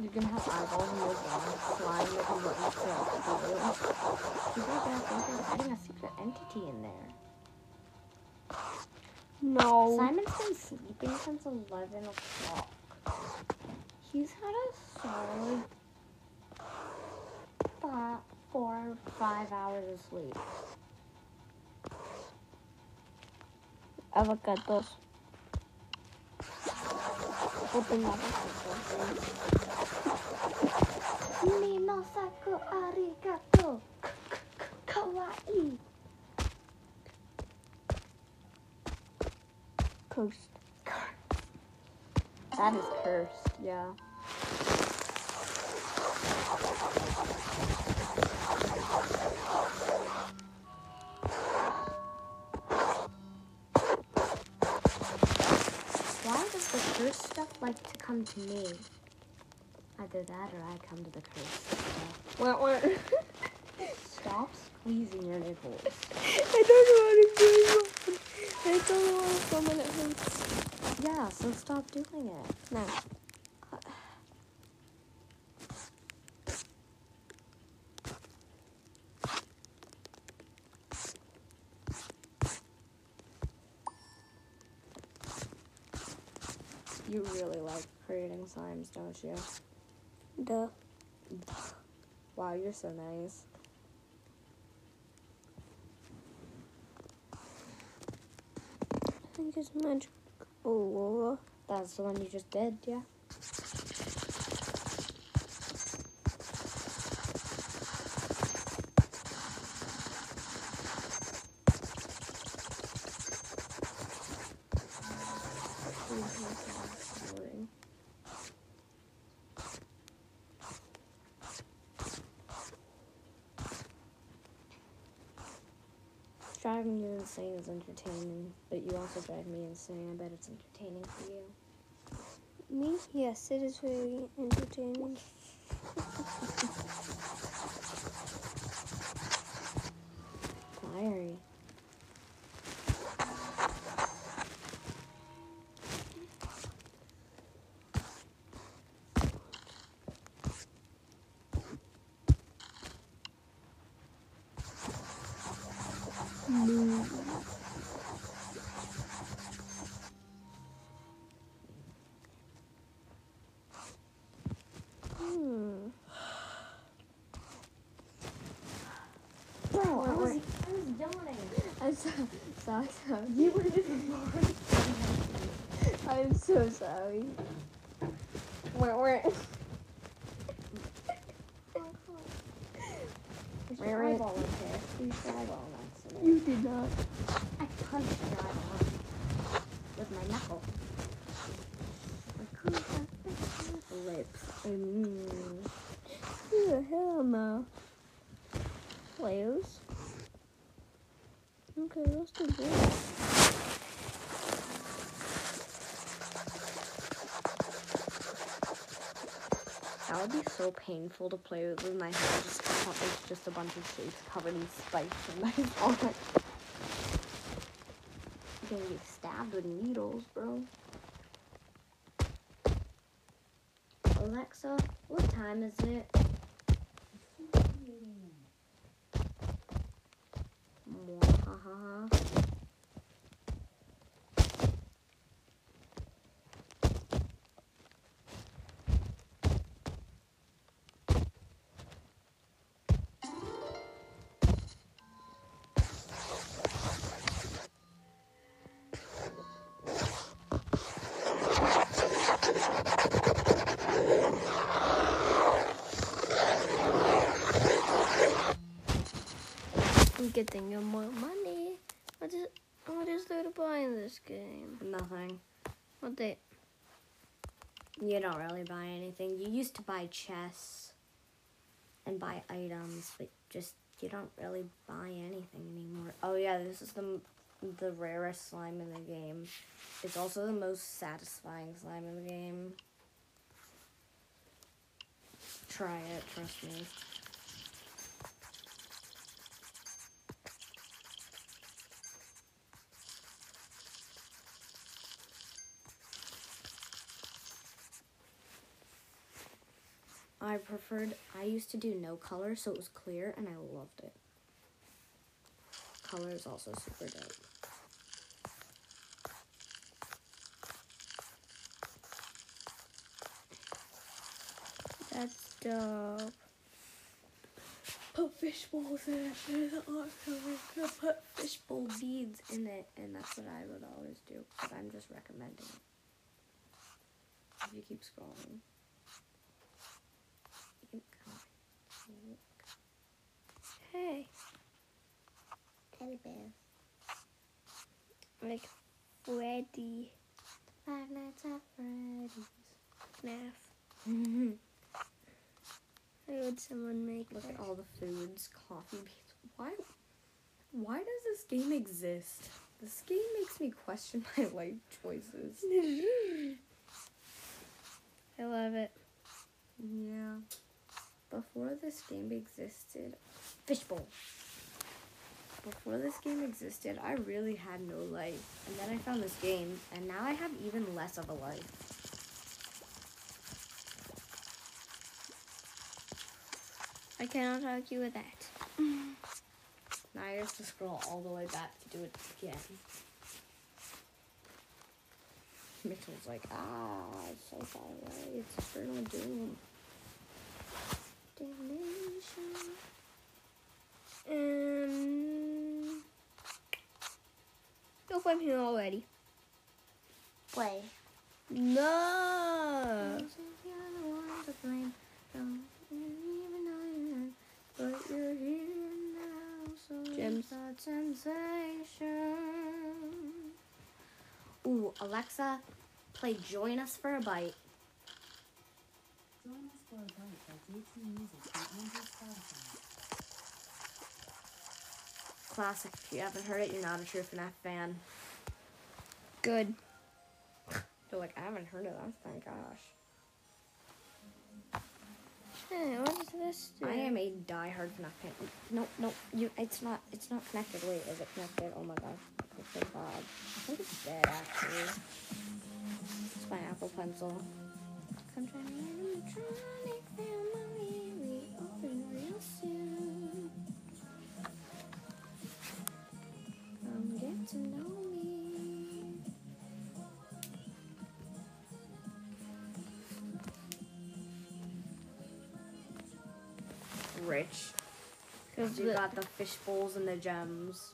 You can have eyeballs in your ones flying with a little tail to you. People are gonna think you're hiding a secret entity in there. No. Simon's been sleeping since 11 o'clock. He's had a solid five, four or five hours of sleep. Avocados. Open up. Minosaku arigato. Kawaii. Cursed. That is cursed, yeah. The cursed stuff like to come to me? Either that or I come to the cursed stuff. Wah, wah. [LAUGHS] Stop squeezing your nipples. [LAUGHS] I don't know what I'm doing. I don't know what someone it hurts. Yeah, so stop doing it. No. You really like creating slimes, don't you? Duh. Wow, you're so nice. I think it's magic. Oh, That's the one you just did, yeah? Insane is entertaining, but you also drive me insane. I bet it's entertaining for you. me? Yes, it is very entertaining. [LAUGHS] Fiery. So sorry. You were just bored. I'm so sorry. Wah, wah. Where's your Where- eyeball in here? Where's your eyeball in accident? You did not. I punched your eyeball with my knuckle. Like, who's that thing? lips. Mm. Yeah, hell no. Players. Okay, let's do this. That would so painful to play with with my hair. Just it's just a bunch of shapes covered in spikes and that's all. You're gonna get stabbed with needles, bro. Alexa, what time is it? Getting you more money. What is what is there to buy in this game? Nothing. What they You don't really buy anything. You used to buy chests and buy items, but just you don't really buy anything anymore. Oh yeah, this is the the rarest slime in the game. It's also the most satisfying slime in the game. Try it, trust me. I preferred, I used to do no color, so it was clear, and I loved it. Color is also super dope. that's dope. Put fish balls in it. There's an art cover. Put Fishbowl beads in it, and that's what I would always do, but I'm just recommending it. If you keep scrolling. Keep going. Hey, Teddy bears. like Freddy Five Nights at Freddy's. FNAF. How mm-hmm. would someone make Look that? at all the foods, coffee beans. Why? Why does this game exist? This game makes me question [LAUGHS] my life choices. [LAUGHS] I love it. Yeah. Before this game existed, fishbowl. Before this game existed, I really had no life, and then I found this game, and now I have even less of a life. I cannot argue with that. [SIGHS] Now I have to scroll all the way back to do it again. Mitchell's like, ah, it's so far away. It's Eternal Doom. Damnation. Um, nope, I'm here already. Play. No. One to play. But you're here now, so Gems. sensation. Ooh, Alexa, play Join Us for a Bite. Classic. If you haven't heard it, you're not a true FNAF fan. Good. You're like, I haven't heard of that. Thank gosh. Hey, what is this? Do? I am a diehard FNAF fan. No, no, you. It's not. It's not connected. Wait, is it connected? Oh my gosh. Oh, thank God. I think it's dead actually. It's my Apple Pencil. Come try me, animatronic family. We open real soon. Come get to know me. Rich. Because You got the fish bowls and the gems.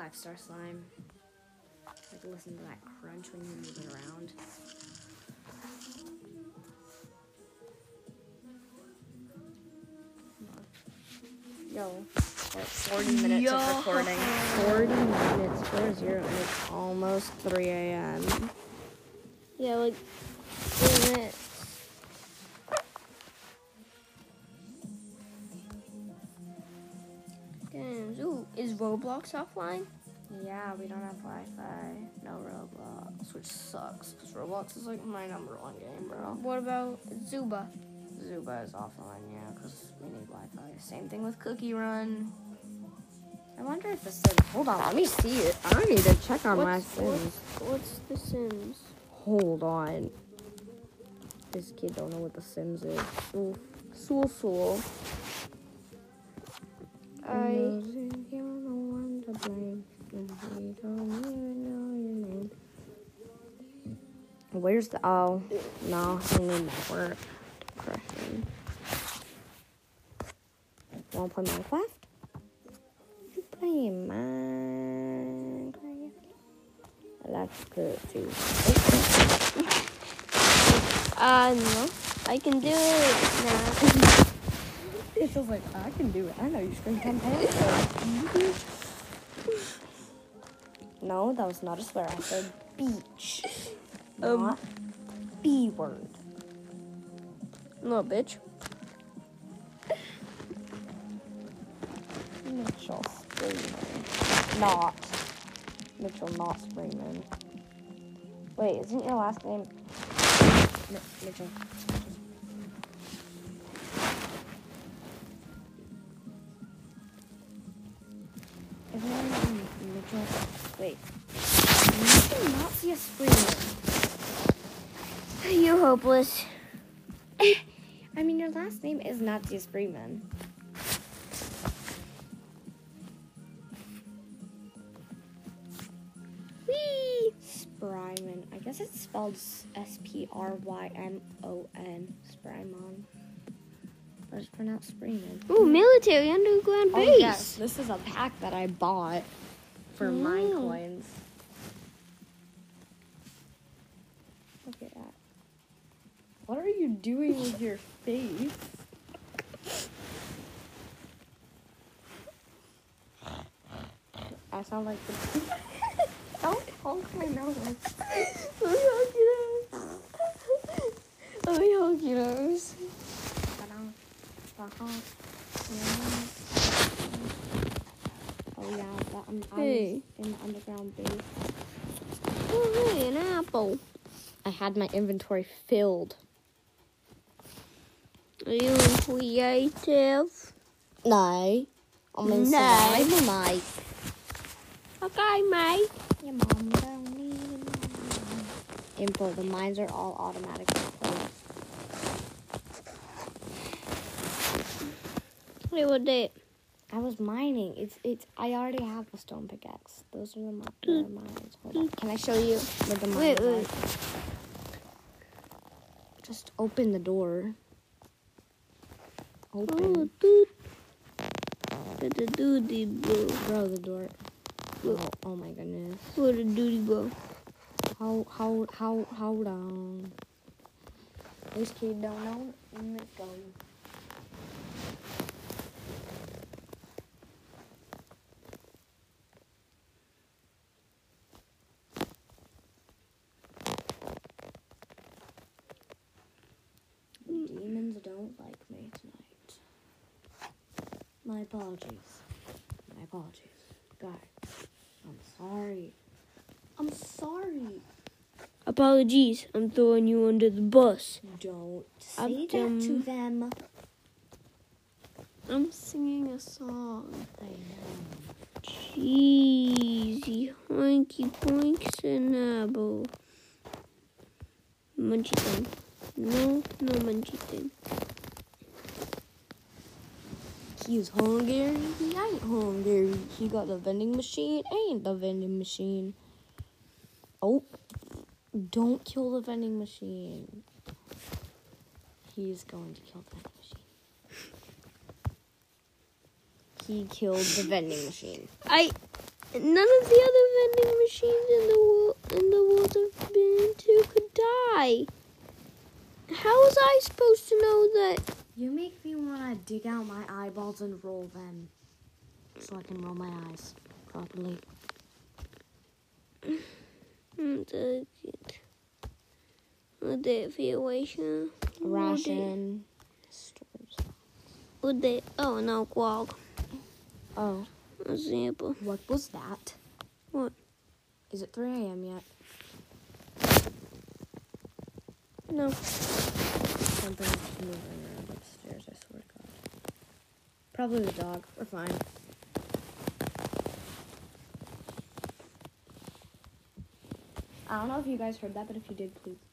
five star slime. Like listen to that crunch when you move it around. Yo, 40 minutes Yo. of recording. 40 minutes, 4 0, and it's almost 3 a.m. Yeah, like, isn't it? Roblox offline? Yeah, we don't have Wi Fi. No Roblox, which sucks, because Roblox is like my number one game, bro. What about Zuba? Zuba is offline, yeah, because we need Wi Fi. Same thing with Cookie Run. I wonder if the Sims. Hold on, let me see it. I need to check on my What's- Sims. What's The Sims? Hold on. This kid don't know what the Sims is. Oof. Soul Soul. I You're the one to blame. and we don't even know your name. Where's the oh no, I need network. Depression. Wanna play Minecraft? You play Minecraft? That's good too. [LAUGHS] uh no, I can do it now. It's just like I can do it. I know you scream campaign. [LAUGHS] no, that was not a swear. I said beach. Um. Not B word. no, bitch. Mitchell Freeman. Not. Mitchell not Freeman. Wait, isn't your last name Mi- Mitchell? Wait. Mitchell not see a Freeman. You're hopeless. [LAUGHS] I mean, your last name is Nazius Freeman. Whee! Spryman. I guess it's spelled S P R Y M O N. Sprymon. But it's pronounced Freeman. Ooh, military underground base. Oh, base. yes. This is a pack that I bought for mine Oh. coins. Look at that. What are you doing with your face? I sound like the. [LAUGHS] Don't honk my nose. Oh, honk your nose. Oh yeah, but I'm, I Hey. was in the underground base. Oh, hey, an apple. I had my inventory filled. Are you creative? No. I'm No. in survival mode. Okay, mate. Your mom don't need. Info, the mines are all automatically closed. Hey, what that? I was mining. It's it's. I already have a stone pickaxe. Those are hmm. the, mi- the mines. Hold on. Can I show you what the mines Wait, are? Just open the door. Oh, Open. dude. What a duty, bro. Bro, the door. Oh, oh my goodness. What a duty, bro. How how how hold on. This kid don't know. Let's go. The demons don't like me tonight. My apologies. My apologies. Guys, I'm sorry. I'm sorry. Apologies, I'm throwing you under the bus. Don't say that them. to um, them. I'm singing a song. I know. Cheesy, hoinky poinks and apple. Munchy thing. No, no munchy thing. He's hungry. He ain't hungry. He got the vending machine. Ain't the vending machine. Oh, don't kill the vending machine. He's going to kill the vending machine. He killed the vending machine. I. None of the other vending machines in the world in the world I've been to could die. How was I supposed to know that You make me want to dig out my eyeballs and roll them so I can roll my eyes properly. The deviation. Ration. Would they? Oh no, guag. Oh, Example. what was that? What? Is it 3 a.m. yet? No. Something's moving around upstairs, I swear to God. Probably the dog. We're fine. I don't know if you guys heard that, but if you did, please.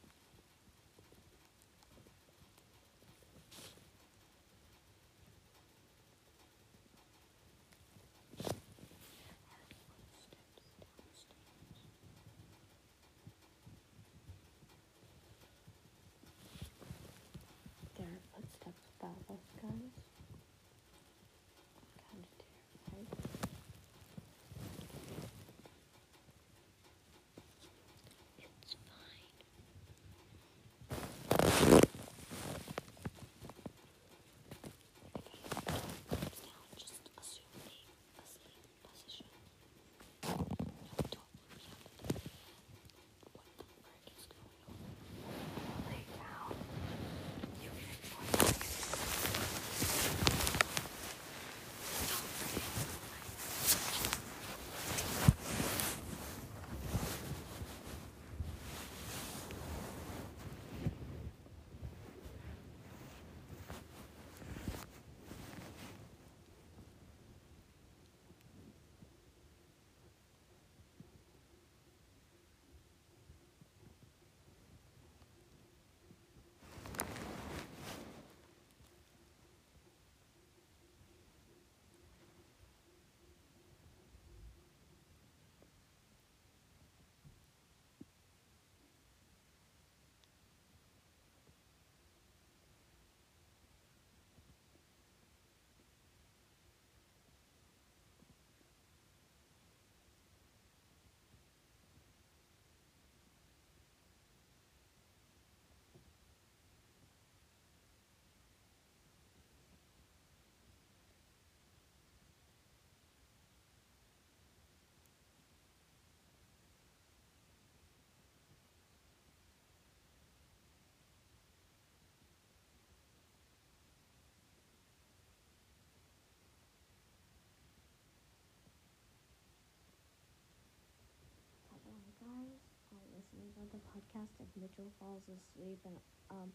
Podcast, if Mitchell falls asleep and um,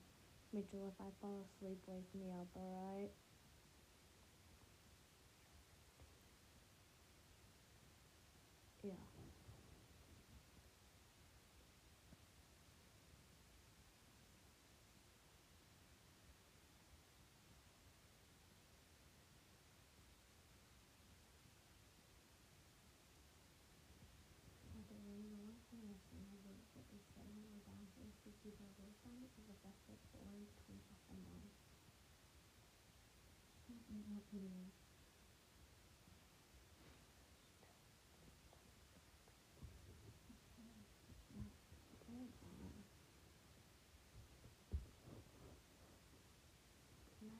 Mitchell, if I fall asleep, wake me up, alright? Yeah. By the way, no one can understand a word that we say when we're downstairs to keep our voice down because the best fit boring between us and mom. Don't interrupt me. Hold on. Can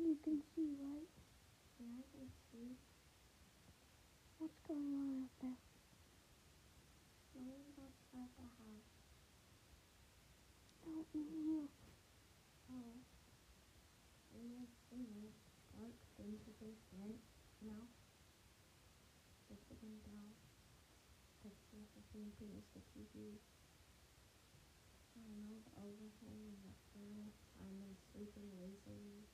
I You can see, right? Yeah, I can see. What's going on out there? No one's outside the house. No, in here. Oh. And there's some like dark things in the basement. No. Just sitting down. Picture of me being the TV. I know the overhang is up there. I'm sleeping lazily.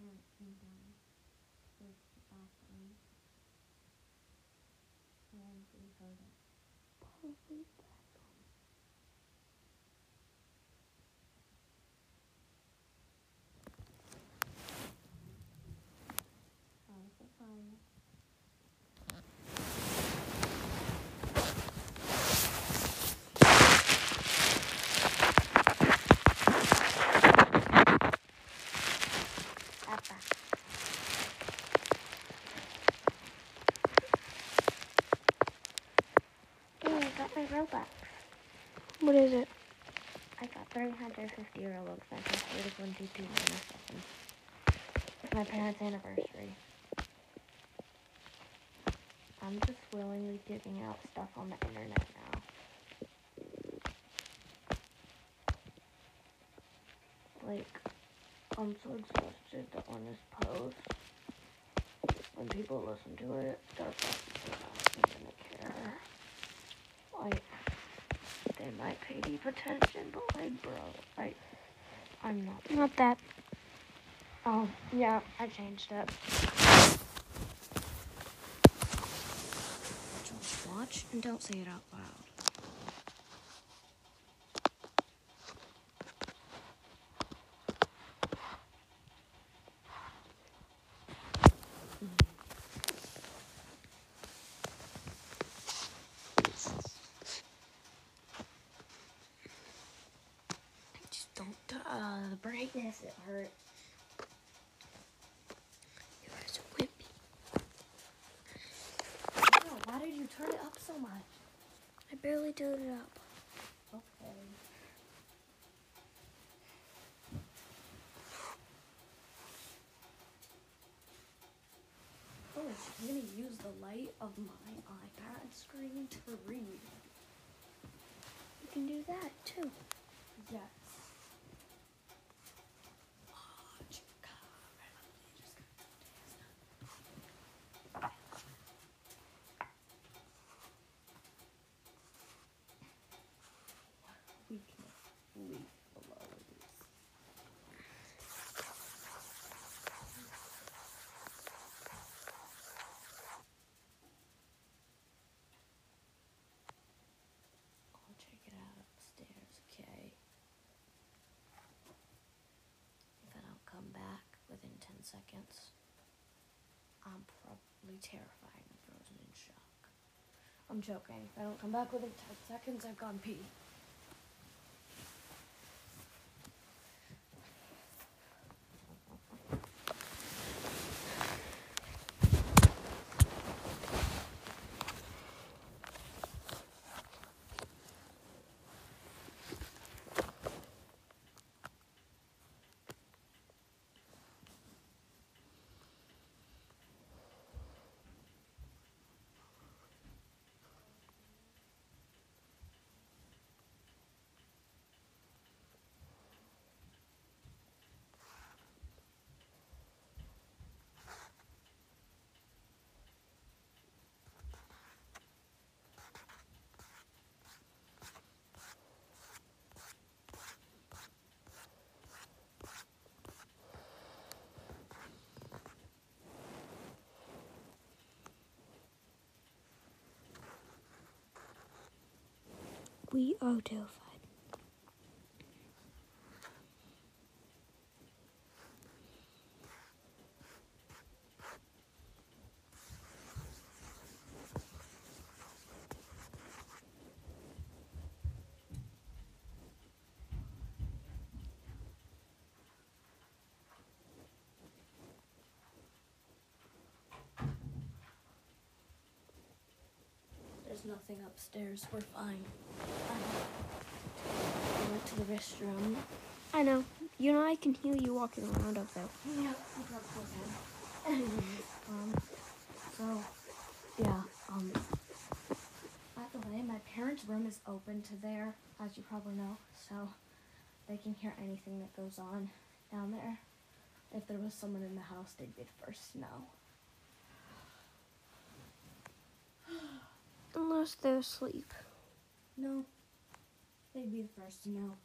parents came down to the bathroom. It. Probably. How was it fun? Papa. Hey, I What is it? I got 350 Robux. My password is 122 minus 7. It's my parents' anniversary. I'm just willingly giving out stuff on the internet now. Like, I'm so exhausted that on this post, when people listen to it, they're probably not even gonna care. Like, pay deep attention, but like, bro, like, I'm not. Not that. Oh, yeah, I changed it. Just watch and don't say it out loud. Just don't uh the brightness it hurt. You are so wimpy. No, why did you turn it up so much? I barely turned it up. Okay. Oh, I'm gonna use the light of my iPad screen to read. You can do that too. Yes. Weakness leaf below these. I'll check it out upstairs, okay? If I don't come back within 10 seconds, I'm probably terrified and frozen in shock. I'm joking. If I don't come back within 10 seconds, I've gone pee. We are terrified. There's nothing upstairs. We're fine. I went to the restroom. I know. You know I can hear you walking around up there. Yeah, um, so, yeah, um, by the way, my parents' room is open to there, as you probably know, so they can hear anything that goes on down there. If there was someone in the house, they'd be the first to know. [SIGHS] Unless they're asleep. No, they'd be the first to know,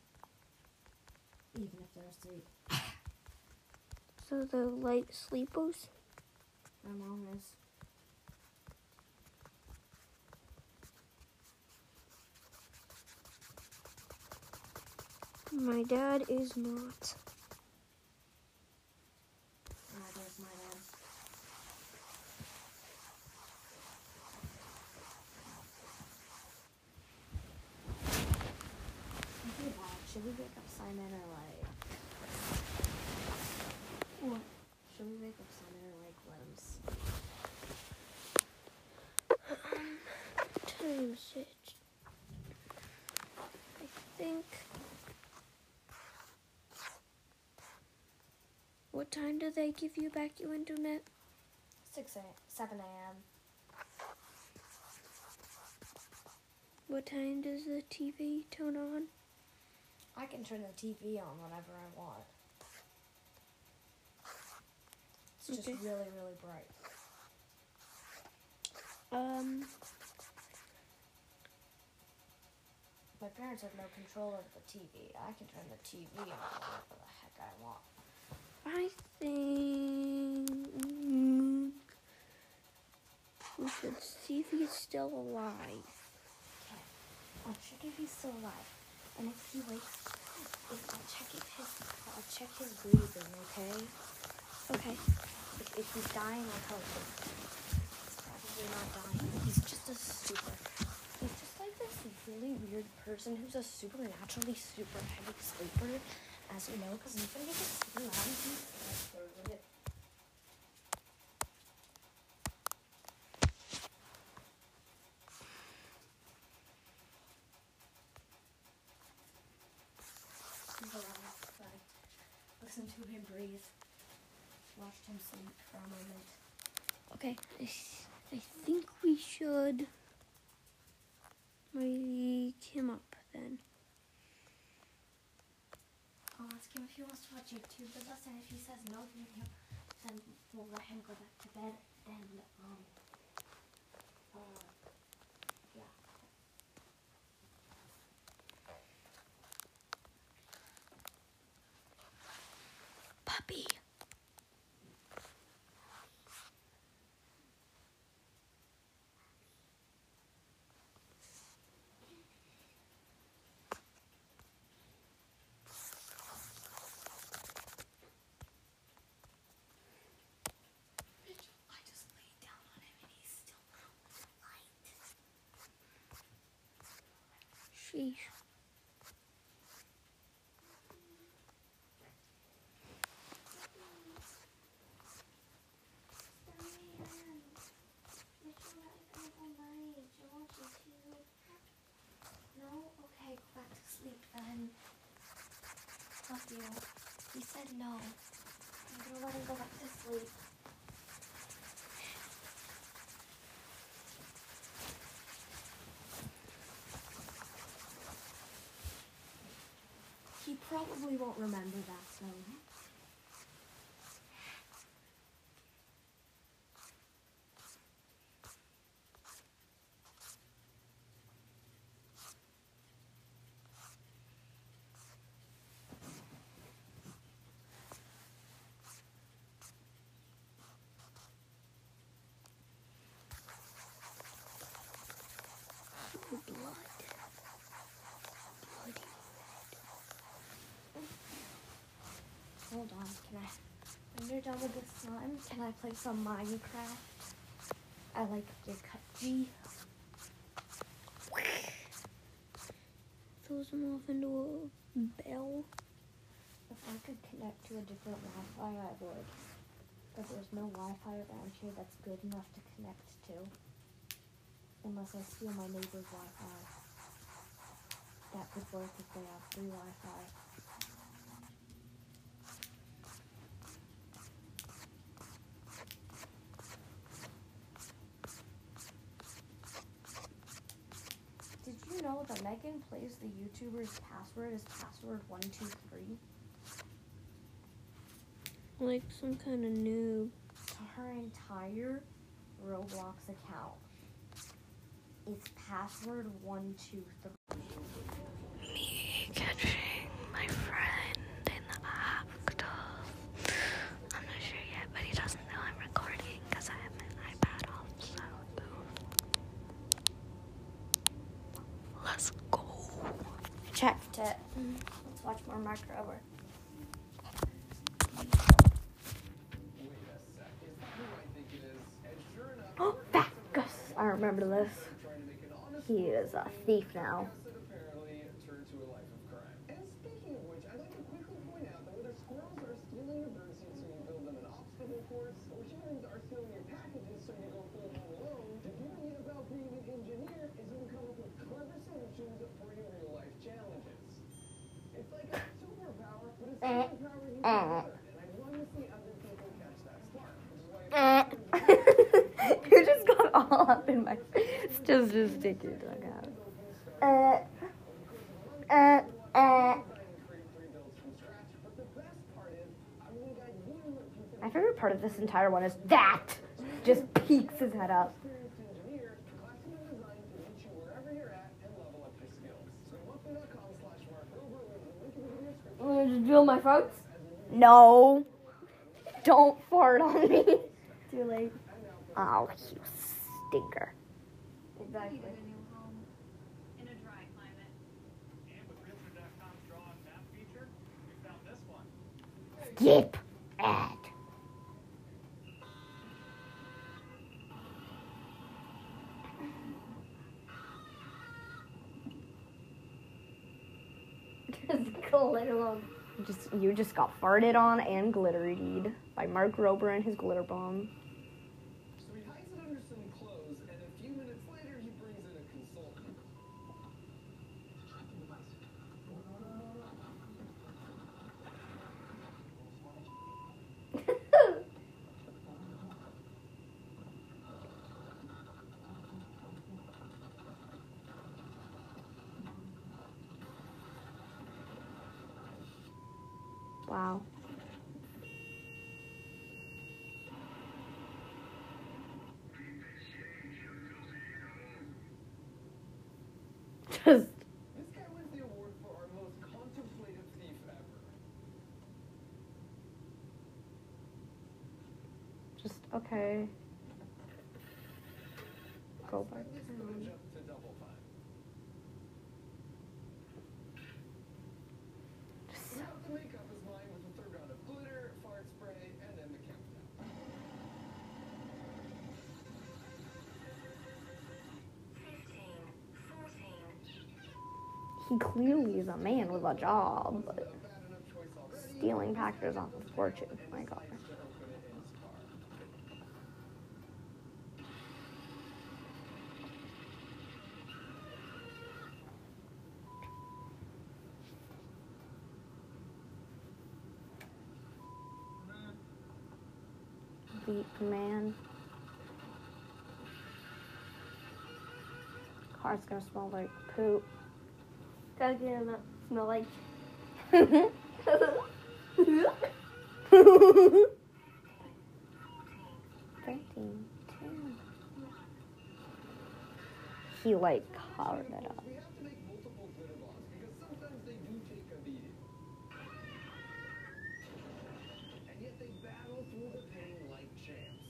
even if they're asleep. So the light sleepers. My mom is. My dad is not. Neither is my dad. Okay, Bob, should we wake up Simon or like? What? Should we wake up Simon or like let him sleep? Time is it? I think. What time do they give you back your internet? Six a seven a.m. What time does the TV turn on? I can turn the TV on whenever I want. It's just Okay. really, really bright. Um, My parents have no control over the TV. I can turn the TV on whenever the heck I want. I think we should see if he's still alive. Okay. I'll check if he's still alive. And if he wakes, if I'll check if his, I'll check his breathing. Okay. Okay. If, if he's dying, I'll tell you. He's probably not dying. He's just a super. He's just like this really weird person who's a supernaturally super heavy sleeper, as you know, because even if it's super loud, he throws it. He's alive, but listen to him breathe. Watched him sleep for a moment. Okay. I, I think we should wake him up then. I'll ask him if he wants to watch YouTube with us, and if he says no, then, then we'll let him go back to bed. And um, uh, yeah. Puppy. I just laid down on him, and he's still light. Sheesh. No? Okay, go back to sleep then. Love you. He said no. I'm gonna let him go back to sleep. He remember that, Hold on, can I? When you're done with this slime, can I play some Minecraft? I like your cut G. Throws him off into a bell. If I could connect to a different Wi-Fi, I would. But there's no Wi-Fi around here that's good enough to connect to. Unless I steal my neighbor's Wi-Fi. That could work if they have free Wi-Fi. Did you know that Megan plays the YouTuber's password as password one two three? Like some kind of noob. to her entire Roblox account. It's password one two three. me catching my friend in the act of Let's go. Let's watch more Mark Rober. [GASPS] Oh, Gus. I remember this. He is a thief now. apparently turned to a life of crime. And speaking of which, I'd like to quickly point out that whether squirrels are stealing your birdseed so you build them an obstacle course, or chickens are stealing your packages so you go full home alone, the beauty about being an engineer is you can come up with clever solutions for your real life challenges. It's like a superpower, but it's a superpower you can learn. And I want to see other people catch that spark, which is why [LAUGHS] you just got all up in my face. Just, just stick your tongue out. Uh, uh, uh. My favorite part of this entire one is that just peeks his head up. experienced engineer, classes are designed to meet you wherever you're at and level up your skills. So muffin.com slash Mark Rober with the link in the video description. I'm gonna just drill my farts. No. Don't fart on me. [LAUGHS] Too late. Oh, you stinker. Exactly. in a dry climate. And with Realtor.com's draw on map feature, we found this one. Skip ad. On. Um, just you just got farted on and glitteried by Mark Rober and his glitter bomb. So he hides it under some clothes, and a few minutes later, he brings in a consultant. Wow. Just This guy wins the award for our most contemplative thief ever. just okay. Go back. This privilege up to double time. He have to make up his mind with a third round of glitter, fart spray, and then the countdown. He clearly is a man with a job, but stealing packages off a fortune. My God. To open it in his car. Deep man. Car's gonna smell like poop. Him out. Smell like. Thirteen. Two. He like covered it up. We have to make multiple glitter bombs because sometimes they do take a beating. And yet they battle through the pain like champs.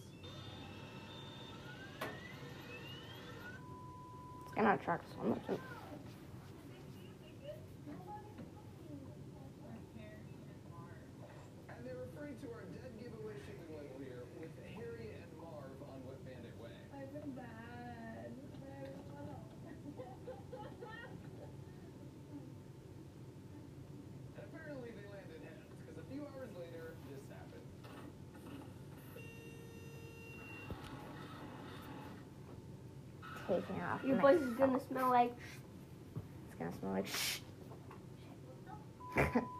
It's gonna attract so much. And they're referring to our dead giveaway shipping label here with Harry and Marv on Wet Bandit Way. And apparently they landed heads because a few hours later this happened. Taking off. Your place is gonna smell like. It's gonna smell like shh. [LAUGHS]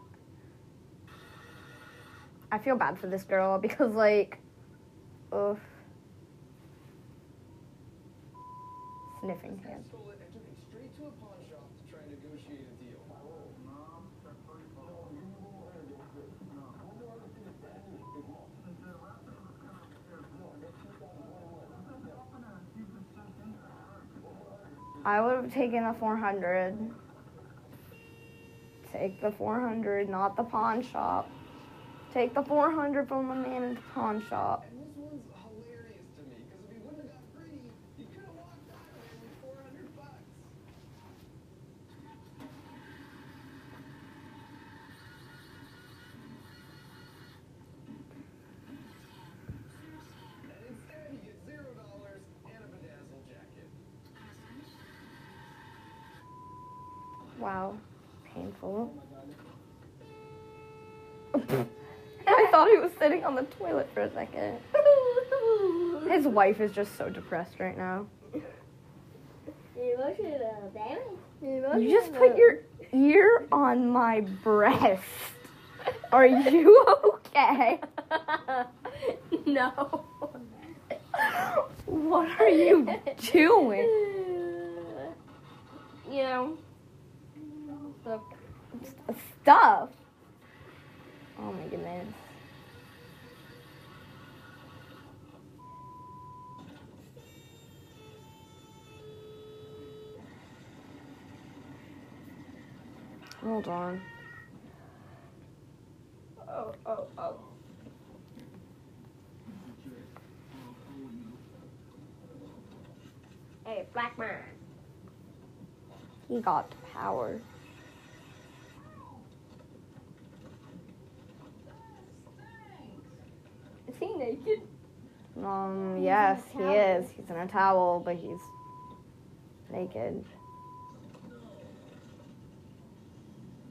I feel bad for this girl because, like, oof. Sniffing Guy him. stole it and took it straight to a pawn shop to try and negotiate a deal. I would have taken the 400. Take the 400, not the pawn shop. Take the 400 from the man in the pawn shop. Spoil it for a second. [LAUGHS] His wife is just so depressed right now. Emotional, baby. You just put your ear on my breast. Are you okay? [LAUGHS] no. What are you doing? [LAUGHS] You know, stuff. Stuff. Oh my goodness. Hold on. Oh, oh, oh. Hey, Black Man. He got power. Is he naked? Um, yes, he is. He's in a towel, but he's naked.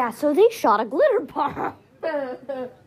Yeah, so they shot a glitter bomb. [LAUGHS]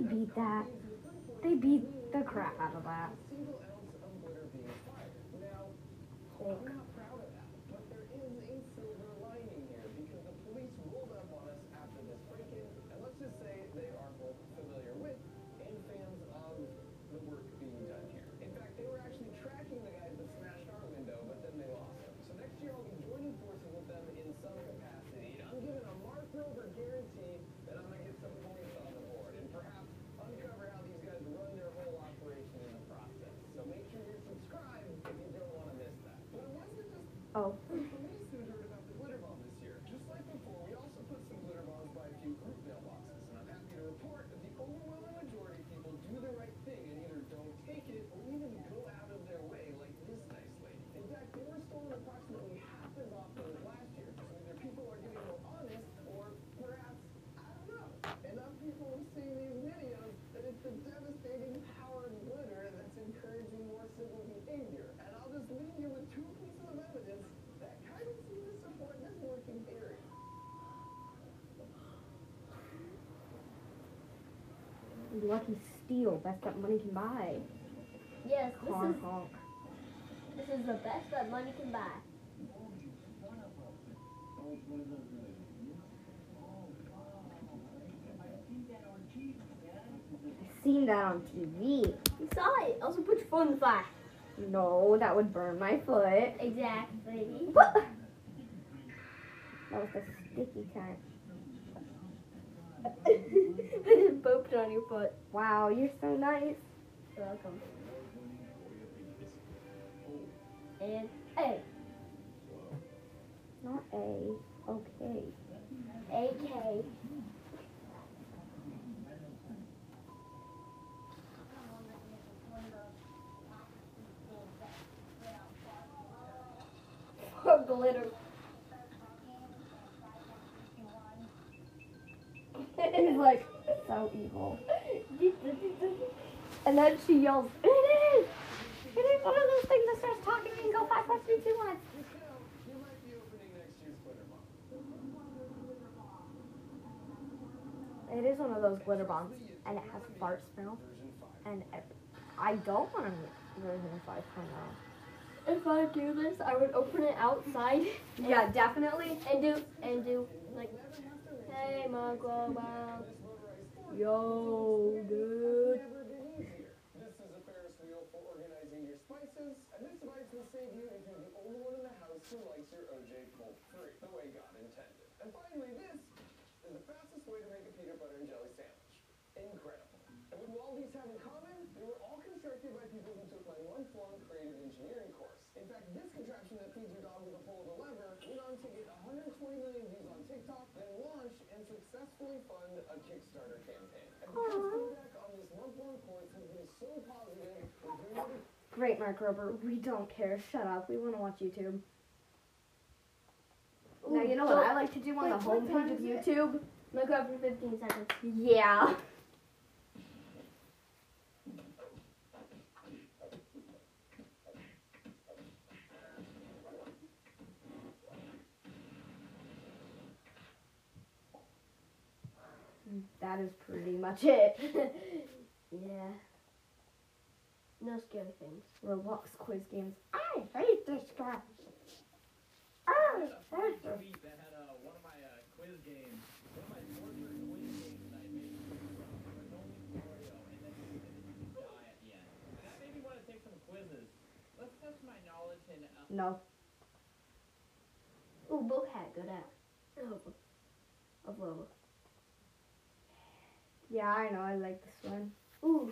They beat that. They beat the crap out of that. lucky steal. Best that money can buy. Yes, Car this is, honk. This is the best that money can buy. I've seen that on TV. You saw it. Also, put your phone in the fire. No, that would burn my foot. Exactly. That was the sticky kind. on your. Wow, you're so nice. You're welcome. And A. Not A. Okay. AK. glitter. [LAUGHS] It is like, so evil. And then she yells, "It is! It is one of those things that starts talking and go five, four, three, two, one." You might be opening next year's glitter bomb. It is one of those glitter bombs, and it has fart smell. And ev- I don't want a version 5.0. If I do this, I would open it outside Yeah, definitely. and do and do like, hey, Muggle, yo, dude. This is a Ferris wheel for organizing your spices, and this device will save you if you're the only one in the house who likes your OJ cold free, the way God intended. And finally, this is the fastest way to make a peanut butter and jelly sandwich. Incredible. And what do all these have in common? They were all constructed by people who took my month-long creative engineering course. In fact, this contraption that feeds your dog with a pull of a lever went on to get 120 million views on TikTok, then launch and successfully fund a Kickstarter Great, Mark Rober. We don't care. Shut up. We want to watch YouTube. now, you know what I like to do on the homepage of? YouTube? Look up for 15 seconds. Yeah. That is pretty much it. [LAUGHS] Yeah. No scary things. Roblox quiz games. I hate this guy. I hate this. tweet that had uh, one of my uh, quiz games, one of my torture quiz games that I made was only Oreo, and then you and then you die at the end. And that made me want to take some quizzes. Let's test my knowledge in. Uh, No. Ooh, book hat, good at. Oh, of. Yeah, I know. I like this one. Ooh,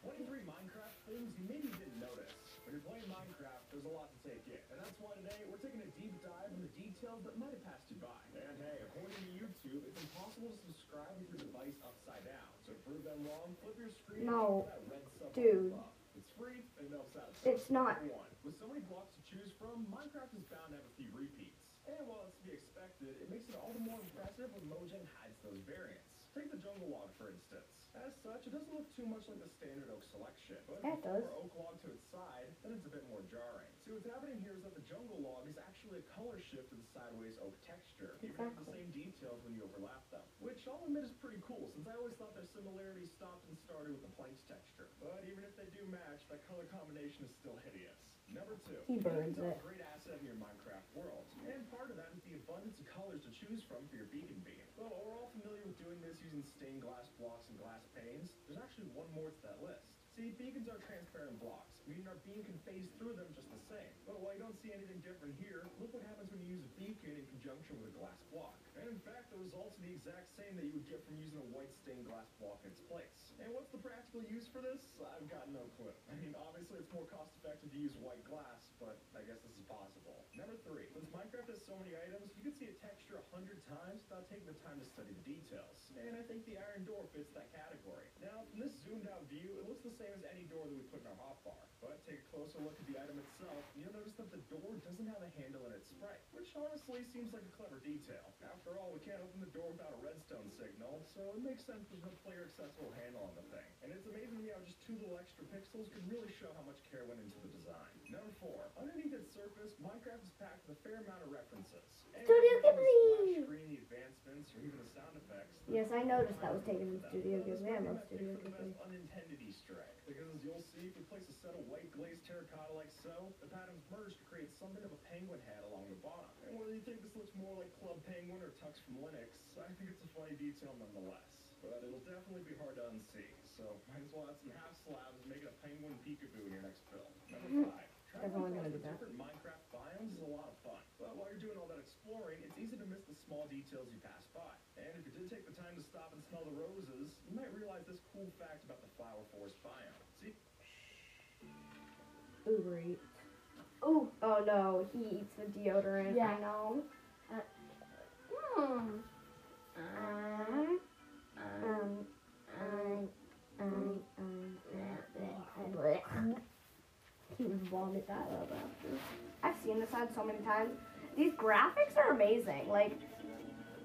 23 Minecraft things you maybe didn't notice. When you're playing Minecraft, there's a lot to take in. And that's why today we're taking a deep dive into details that might have passed you by. And hey, according to YouTube, it's impossible to subscribe with your device upside down. So prove them wrong, flip your screen No, and that red sub dude. It's free and helps out. It's not. One, with so many blocks to choose from, Minecraft is bound to have a few repeats. And while it's to be expected, it makes it all the more impressive when Mojang hides those variants. Take the jungle log, for instance. As such, it doesn't look too much like the standard oak selection. But Yeah, it if you does. oak log to its side, then it's a bit more jarring. See, what's happening here is that the jungle log is actually a color shift to the sideways oak texture. You can have the same details when you overlap them. Which I'll admit is pretty cool, since I always thought their similarities stopped and started with the plank's texture. But even if they do match, that color combination is still hideous. Number two. He burns it. a great asset in your Minecraft world. And part of that is the abundance of colors to choose from for your beacon beam. Well, we're all familiar with doing this using stained glass blocks and glass panes, there's actually one more to that list. See, beacons are transparent blocks, meaning our beam can phase through them just the same. But while you don't see anything different here, look what happens when you use a beacon in conjunction with a glass block. And in fact, the results are the exact same that you would get from using a white stained glass block in its place. And what's the practical use for this? I've got no clue. I mean, obviously it's more cost effective to use white glass, but I guess this is possible. Number three, since Minecraft has so many items, you can see a texture a hundred times without taking the time to study the details. And I think the iron door fits that category. Now, from this zoomed out view, it looks the same as any door that we put in our hotbar. But take a closer look at the item itself, and you'll notice that the door doesn't have a handle in its sprite, which honestly seems like a clever detail. After all, we can't open the door without a redstone signal, so it makes sense there's no player accessible handle on the thing. And it's amazing to me how just two little extra pixels can really show how much care went into the design. Number four, underneath its surface, Minecraft is packed with a fair amount of references. Studio Ghibli! screen, the advancements, or even the sound effects. Yes, I noticed that was taken from Studio Ghibli. I love Studio Ghibli. unintended Easter egg. Because as you'll see, if we place a set of white glazed terracotta like so, the patterns merge to create something of a penguin head along the bottom. And whether you think this looks more like Club Penguin or Tux from Linux, I think it's a funny detail nonetheless. But it'll definitely be hard to unsee, so might as well add some half slabs and make it a penguin peekaboo in your next build. Number [LAUGHS] five. Everyone Traveling gonna do the that. different Minecraft biomes is a lot of fun. But while you're doing all that exploring, it's easy to miss the small details you pass by. And if you did take the time to stop and smell the roses, you might realize this cool fact about the Flower Forest biome. See, Uber Eats. ooh, Oh no, he eats the deodorant. Yeah. I know. hmm. Um, um, um, um, um, um, He vomit that up after. I've seen this ad so many times. These graphics are amazing. Like,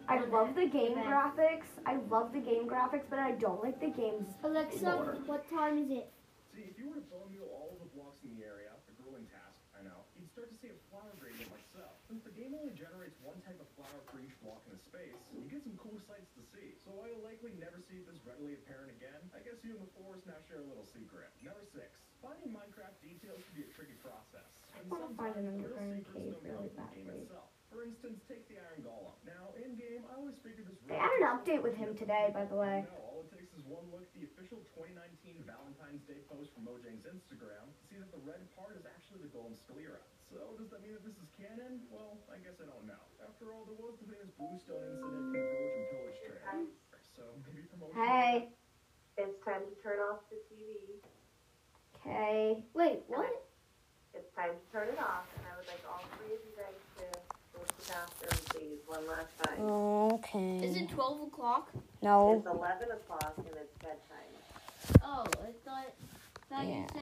I love the game graphics. I love the game graphics, but I don't like the games. Alexa, what time is it? See, if you were to bone meal all the blocks in the area, a grueling task, I know, you'd start to see a flower gradient like so. Since the game only generates one type of flower for each block in a space, you get some cool sights to see. So while you'll likely never see this readily apparent again, I guess you and the forest now share a little secret. Number six, finding Minecraft details can be a tricky process. And wanna find an sometimes the real underground cave really from the game badly. For instance, take the Iron Golem. Now, in game, I always figured this. They had an update with him today, by the way. No, all it takes is one look at the official 2019 Valentine's Day post from Mojang's Instagram to see that the red part is actually the golem sclera. So, does that mean that this is canon? Well, I guess I don't know. After all, there was the famous Bluestone incident from the Village and Pillage trail. So, maybe promotion. Hey, It's time to turn off the TV. Okay. Wait, what? It's time to turn it off, and I would like all three of you guys to go to the bathroom, please, one last time. Okay. Is it 12 o'clock? No. It's 11 o'clock, and it's bedtime. Oh, I thought, thought you Yeah. said